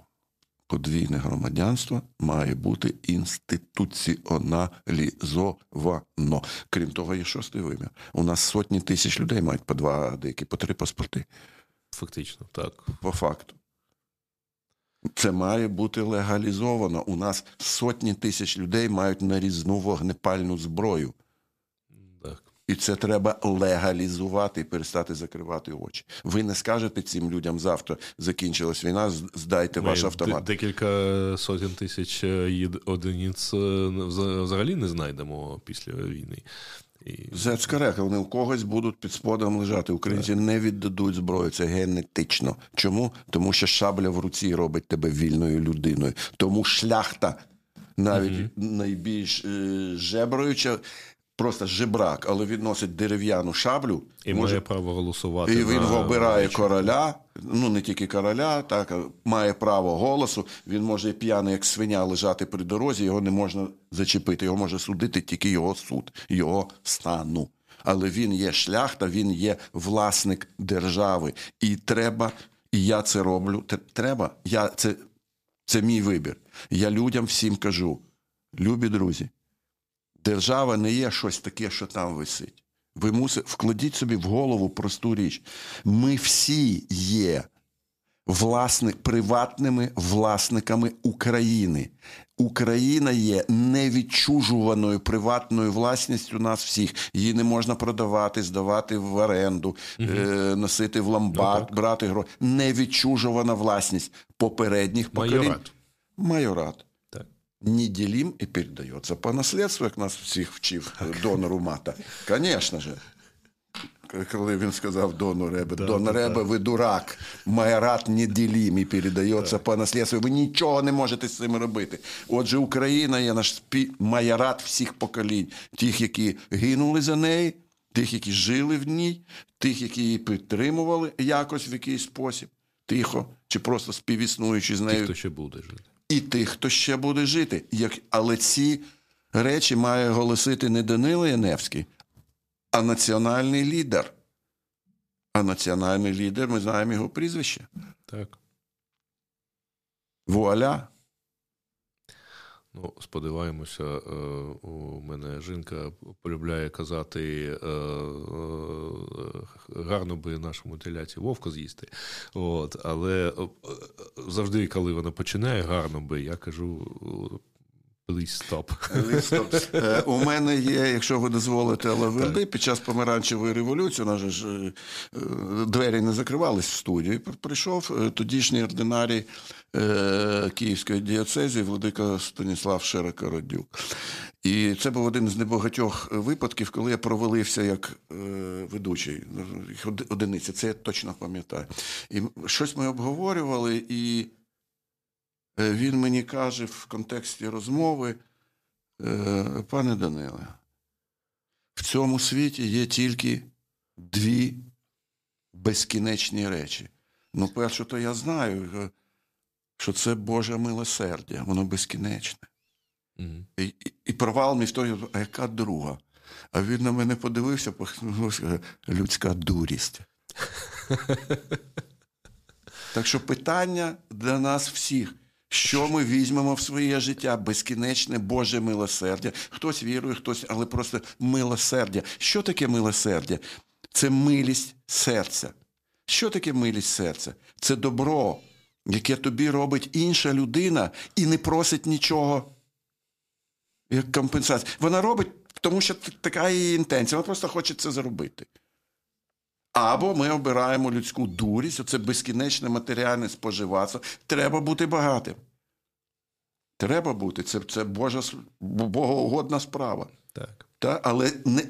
B: Подвійне громадянство має бути інституціоналізовано. Крім того, є шостий вимір. У нас сотні тисяч людей мають по два, деякі по три паспорти.
A: Фактично, так.
B: По факту. Це має бути легалізовано. У нас сотні тисяч людей мають нарізну вогнепальну зброю.
A: Так.
B: І це треба легалізувати і перестати закривати очі. Ви не скажете цим людям завтра закінчилась війна, здайте Ми ваш автомат.
A: Декілька сотень тисяч е, одиниць е, взагалі не знайдемо після війни.
B: Зецькарек, вони у когось будуть під сподом лежати. Українці не віддадуть зброю. Це генетично. Чому? Тому що шабля в руці робить тебе вільною людиною. Тому шляхта навіть угу. найбільш е, жебруюча просто жебрак, але він носить дерев'яну шаблю
A: і може, має право голосувати.
B: І він на... обирає короля, ну не тільки короля, так має право голосу. Він може п'яний, як свиня, лежати при дорозі, його не можна зачепити. Його може судити тільки його суд, його стану. Але він є шляхта, він є власник держави. І треба, і я це роблю. Треба, я це, це мій вибір. Я людям всім кажу: любі друзі. Держава не є щось таке, що там висить. Ви мусите вкладіть собі в голову просту річ. Ми всі є власник, приватними власниками України. Україна є невідчужуваною приватною власністю нас всіх. Її не можна продавати, здавати в оренду, угу. е, носити в ломбард, ну, брати гроші. Невідчужувана власність попередніх поколінь. Майорат. Майорат не делим и передается по наследству, як нас всіх вчив донору мата. Звісно ж. Коли він сказав дону Ребе, да, Дон да, Ребе, да. ви дурак, майорат не ділім і передається по наслідству. Ви нічого не можете з цим робити. Отже, Україна є наш спі... майорат всіх поколінь, тих, які гинули за неї, тих, які жили в ній, тих, які її підтримували якось в якийсь спосіб, тихо, чи просто співіснуючи з нею. Ті,
A: хто ще буде жити
B: і тих, хто ще буде жити. Як... Але ці речі має голосити не Данило Яневський, а національний лідер. А національний лідер, ми знаємо його прізвище.
A: Так.
B: Вуаля.
A: Ну, сподіваємося, е, у мене жінка полюбляє казати е, е, гарно би нашому теляці вовка з'їсти. От, Але завжди, коли вона починає гарно би, я кажу. Please stop.
B: Please У мене є, якщо ви дозволите, але лавинди, під час помаранчевої революції, у нас ж двері не закривались в студії. Прийшов тодішній ординарій Е, Київської дієцезії владика Станіслав Широкородюк. І це був один з небагатьох випадків, коли я провалився як е, ведучий. Одиниця, це я точно пам'ятаю. І щось ми обговорювали, і е, він мені каже в контексті розмови, пане Даниле, в цьому світі є тільки дві безкінечні речі. Ну, перше, то я знаю що це Боже милосердя, воно безкінечне. Mm-hmm. І, і і, провал між того, а яка друга? А він на мене подивився, людська дурість. Так що питання для нас всіх. Що ми візьмемо в своє життя? Безкінечне Боже милосердя. Хтось вірує, хтось, але просто милосердя. Що таке милосердя? Це милість серця. Що таке милість серця? Це добро, яке тобі робить інша людина і не просить нічого як компенсація. Вона робить, тому що така її інтенція, вона просто хоче це зробити. Або ми обираємо людську дурість, оце безкінечне матеріальне споживацтво. Треба бути багатим. Треба бути. Це це Божа богоугодна справа.
A: Так.
B: Та? Але не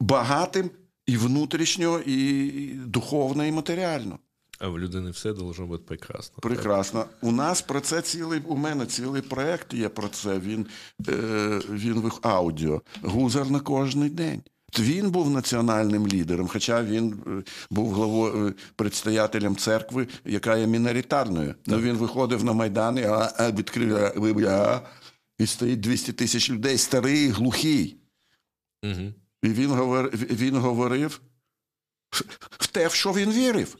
B: багатим і внутрішньо, і духовно, і матеріально.
A: А в людини все должно бути прекрасно.
B: Прекрасно. Так? У нас про це цілий, у мене цілий проєкт є про це. Він е, він в аудіо. Гузар на кожний день. Він був національним лідером, хоча він е, був главою е, предстоятелем церкви, яка є міноритарною. Ну він виходив на Майдан а відкрив і стоїть 200 тисяч людей, старий, глухий.
A: Угу.
B: І він говорив, він говорив в те, в що він вірив.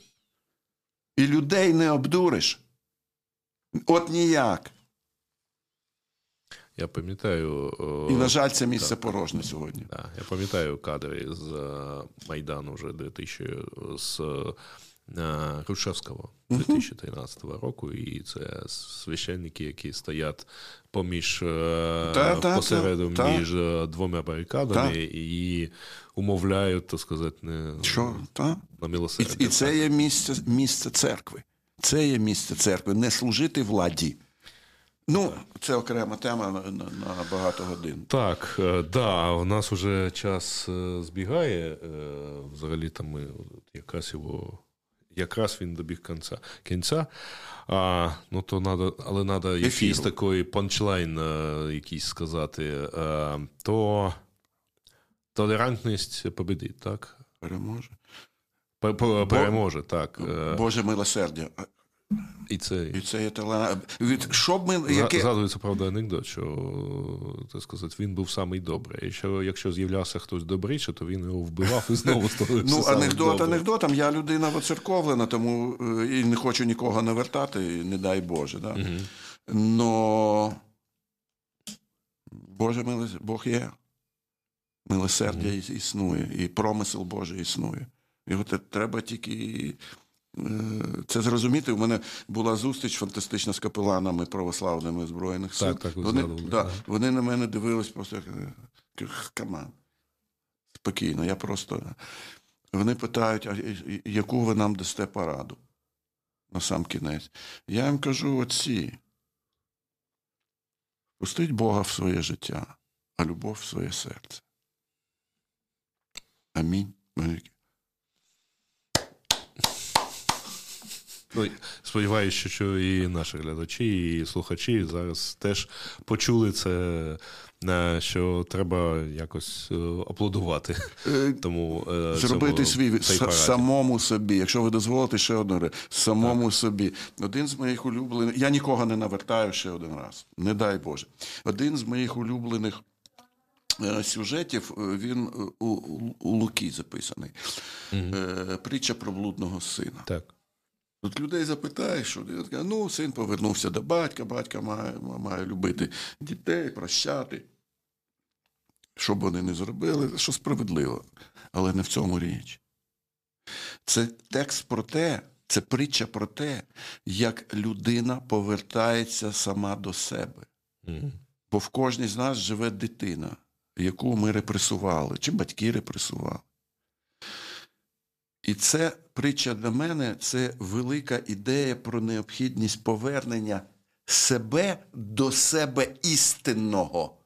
B: І людей не обдуриш. От ніяк.
A: Я пам'ятаю.
B: І, на жаль, це місце так, порожне сьогодні.
A: Так, Я пам'ятаю кадри з Майдану вже 2000 з Грушевського 2013 року, і це священники, які стоять поміж
B: та, та,
A: посереду
B: та,
A: між двома барикадами і умовляють, так сказати, не
B: Що? Та?
A: на милосердя.
B: І, і це є місце, місце церкви. Це є місце церкви, не служити владі. Ну, це окрема тема на, на, багато годин.
A: Так, да, у нас вже час збігає. Взагалі там ми якраз його якраз він добіг кінця. кінця. А, ну, то надо, Але треба якийсь такий панчлайн якийсь сказати. А, то толерантність победить, так?
B: Переможе.
A: Переможе, так.
B: Боже милосердя.
A: І це
B: і це є талант. Від що б ми
A: яке... згадується правда анекдот, що так сказати, він був самий добрий. І що якщо з'являвся хтось добріше, то він його вбивав і знову ставив.
B: Ну анекдот анекдотом. Я людина воцерковлена, тому і не хочу нікого навертати, не дай Боже. Да? Угу. Но Боже милос... Бог є. Милосердя угу. існує, і промисел Божий існує. Його треба тільки це зрозуміти. У мене була зустріч фантастична з капеланами православними Збройних сил.
A: Так, так,
B: вони, да, вони на мене дивились просто як каман. Спокійно. Я просто. Вони питають, а яку ви нам дасте пораду на сам кінець. Я їм кажу: оці. Пустить Бога в своє життя, а любов в своє серце. Амінь.
A: Ну, Сподіваюся, що і наші глядачі, і слухачі зараз теж почули це, е, що треба якось е, аплодувати. Е, Тому
B: Зробити свій самому собі, якщо ви дозволите ще одну речі, самому так. собі. Один з моїх улюблених. Я нікого не навертаю ще один раз. Не дай Боже. Один з моїх улюблених. Сюжетів він у, у Луки записаний. Угу. Притча про блудного сина.
A: Так.
B: Тут людей запитаєш, що ну, син повернувся до батька, батька має, має любити дітей, прощати. Що б вони не зробили, що справедливо. Але не в цьому річ. Це текст про те, це притча про те, як людина повертається сама до себе. Бо в кожній з нас живе дитина, яку ми репресували, чи батьки репресували. І це притча для мене це велика ідея про необхідність повернення себе до себе істинного,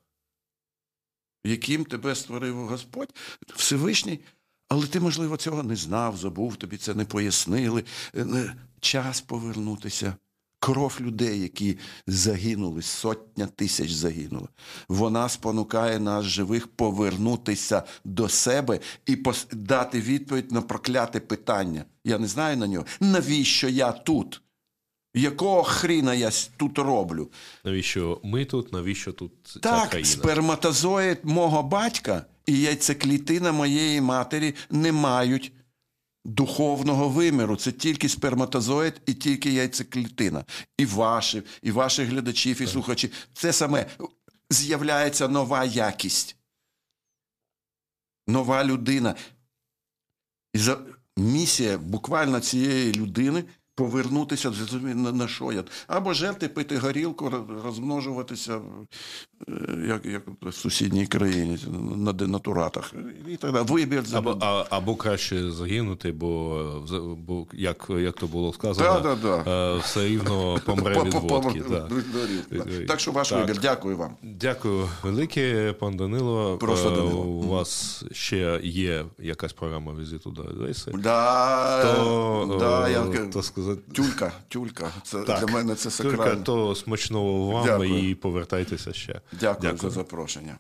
B: яким тебе створив Господь Всевишній. Але ти, можливо, цього не знав, забув, тобі це не пояснили. Е, час повернутися кров людей, які загинули, сотня тисяч загинули. Вона спонукає нас живих повернутися до себе і дати відповідь на прокляте питання. Я не знаю на нього. Навіщо я тут? Якого хріна я тут роблю?
A: Навіщо ми тут? Навіщо тут ця
B: так,
A: країна?
B: сперматозоїд мого батька і яйцеклітина моєї матері не мають духовного виміру. Це тільки сперматозоїд і тільки яйцеклітина. І ваші, і ваших глядачів, і слухачів. Це саме з'являється нова якість. Нова людина. І за... Місія буквально цієї людини Повернутися на, на що я? Або жерти, пити горілку, розмножуватися, е, як як в сусідній країні, на денатуратах. І так далі. Вибір
A: або, а, або краще загинути, бо бо як як то було сказано,
B: да, да, да.
A: все рівно помре від водки.
B: Так що ваш вибір. Дякую вам.
A: Дякую велике, пан Данило.
B: Просто Данило.
A: У вас ще є якась програма візиту до Одеси.
B: Да,
A: то,
B: да, я...
A: то сказати...
B: Тюлька, тюлька. Це так. Для мене це сакрально.
A: Тюлька, то смачного вам Дякую. і повертайтеся ще.
B: Дякую, Дякую. за запрошення.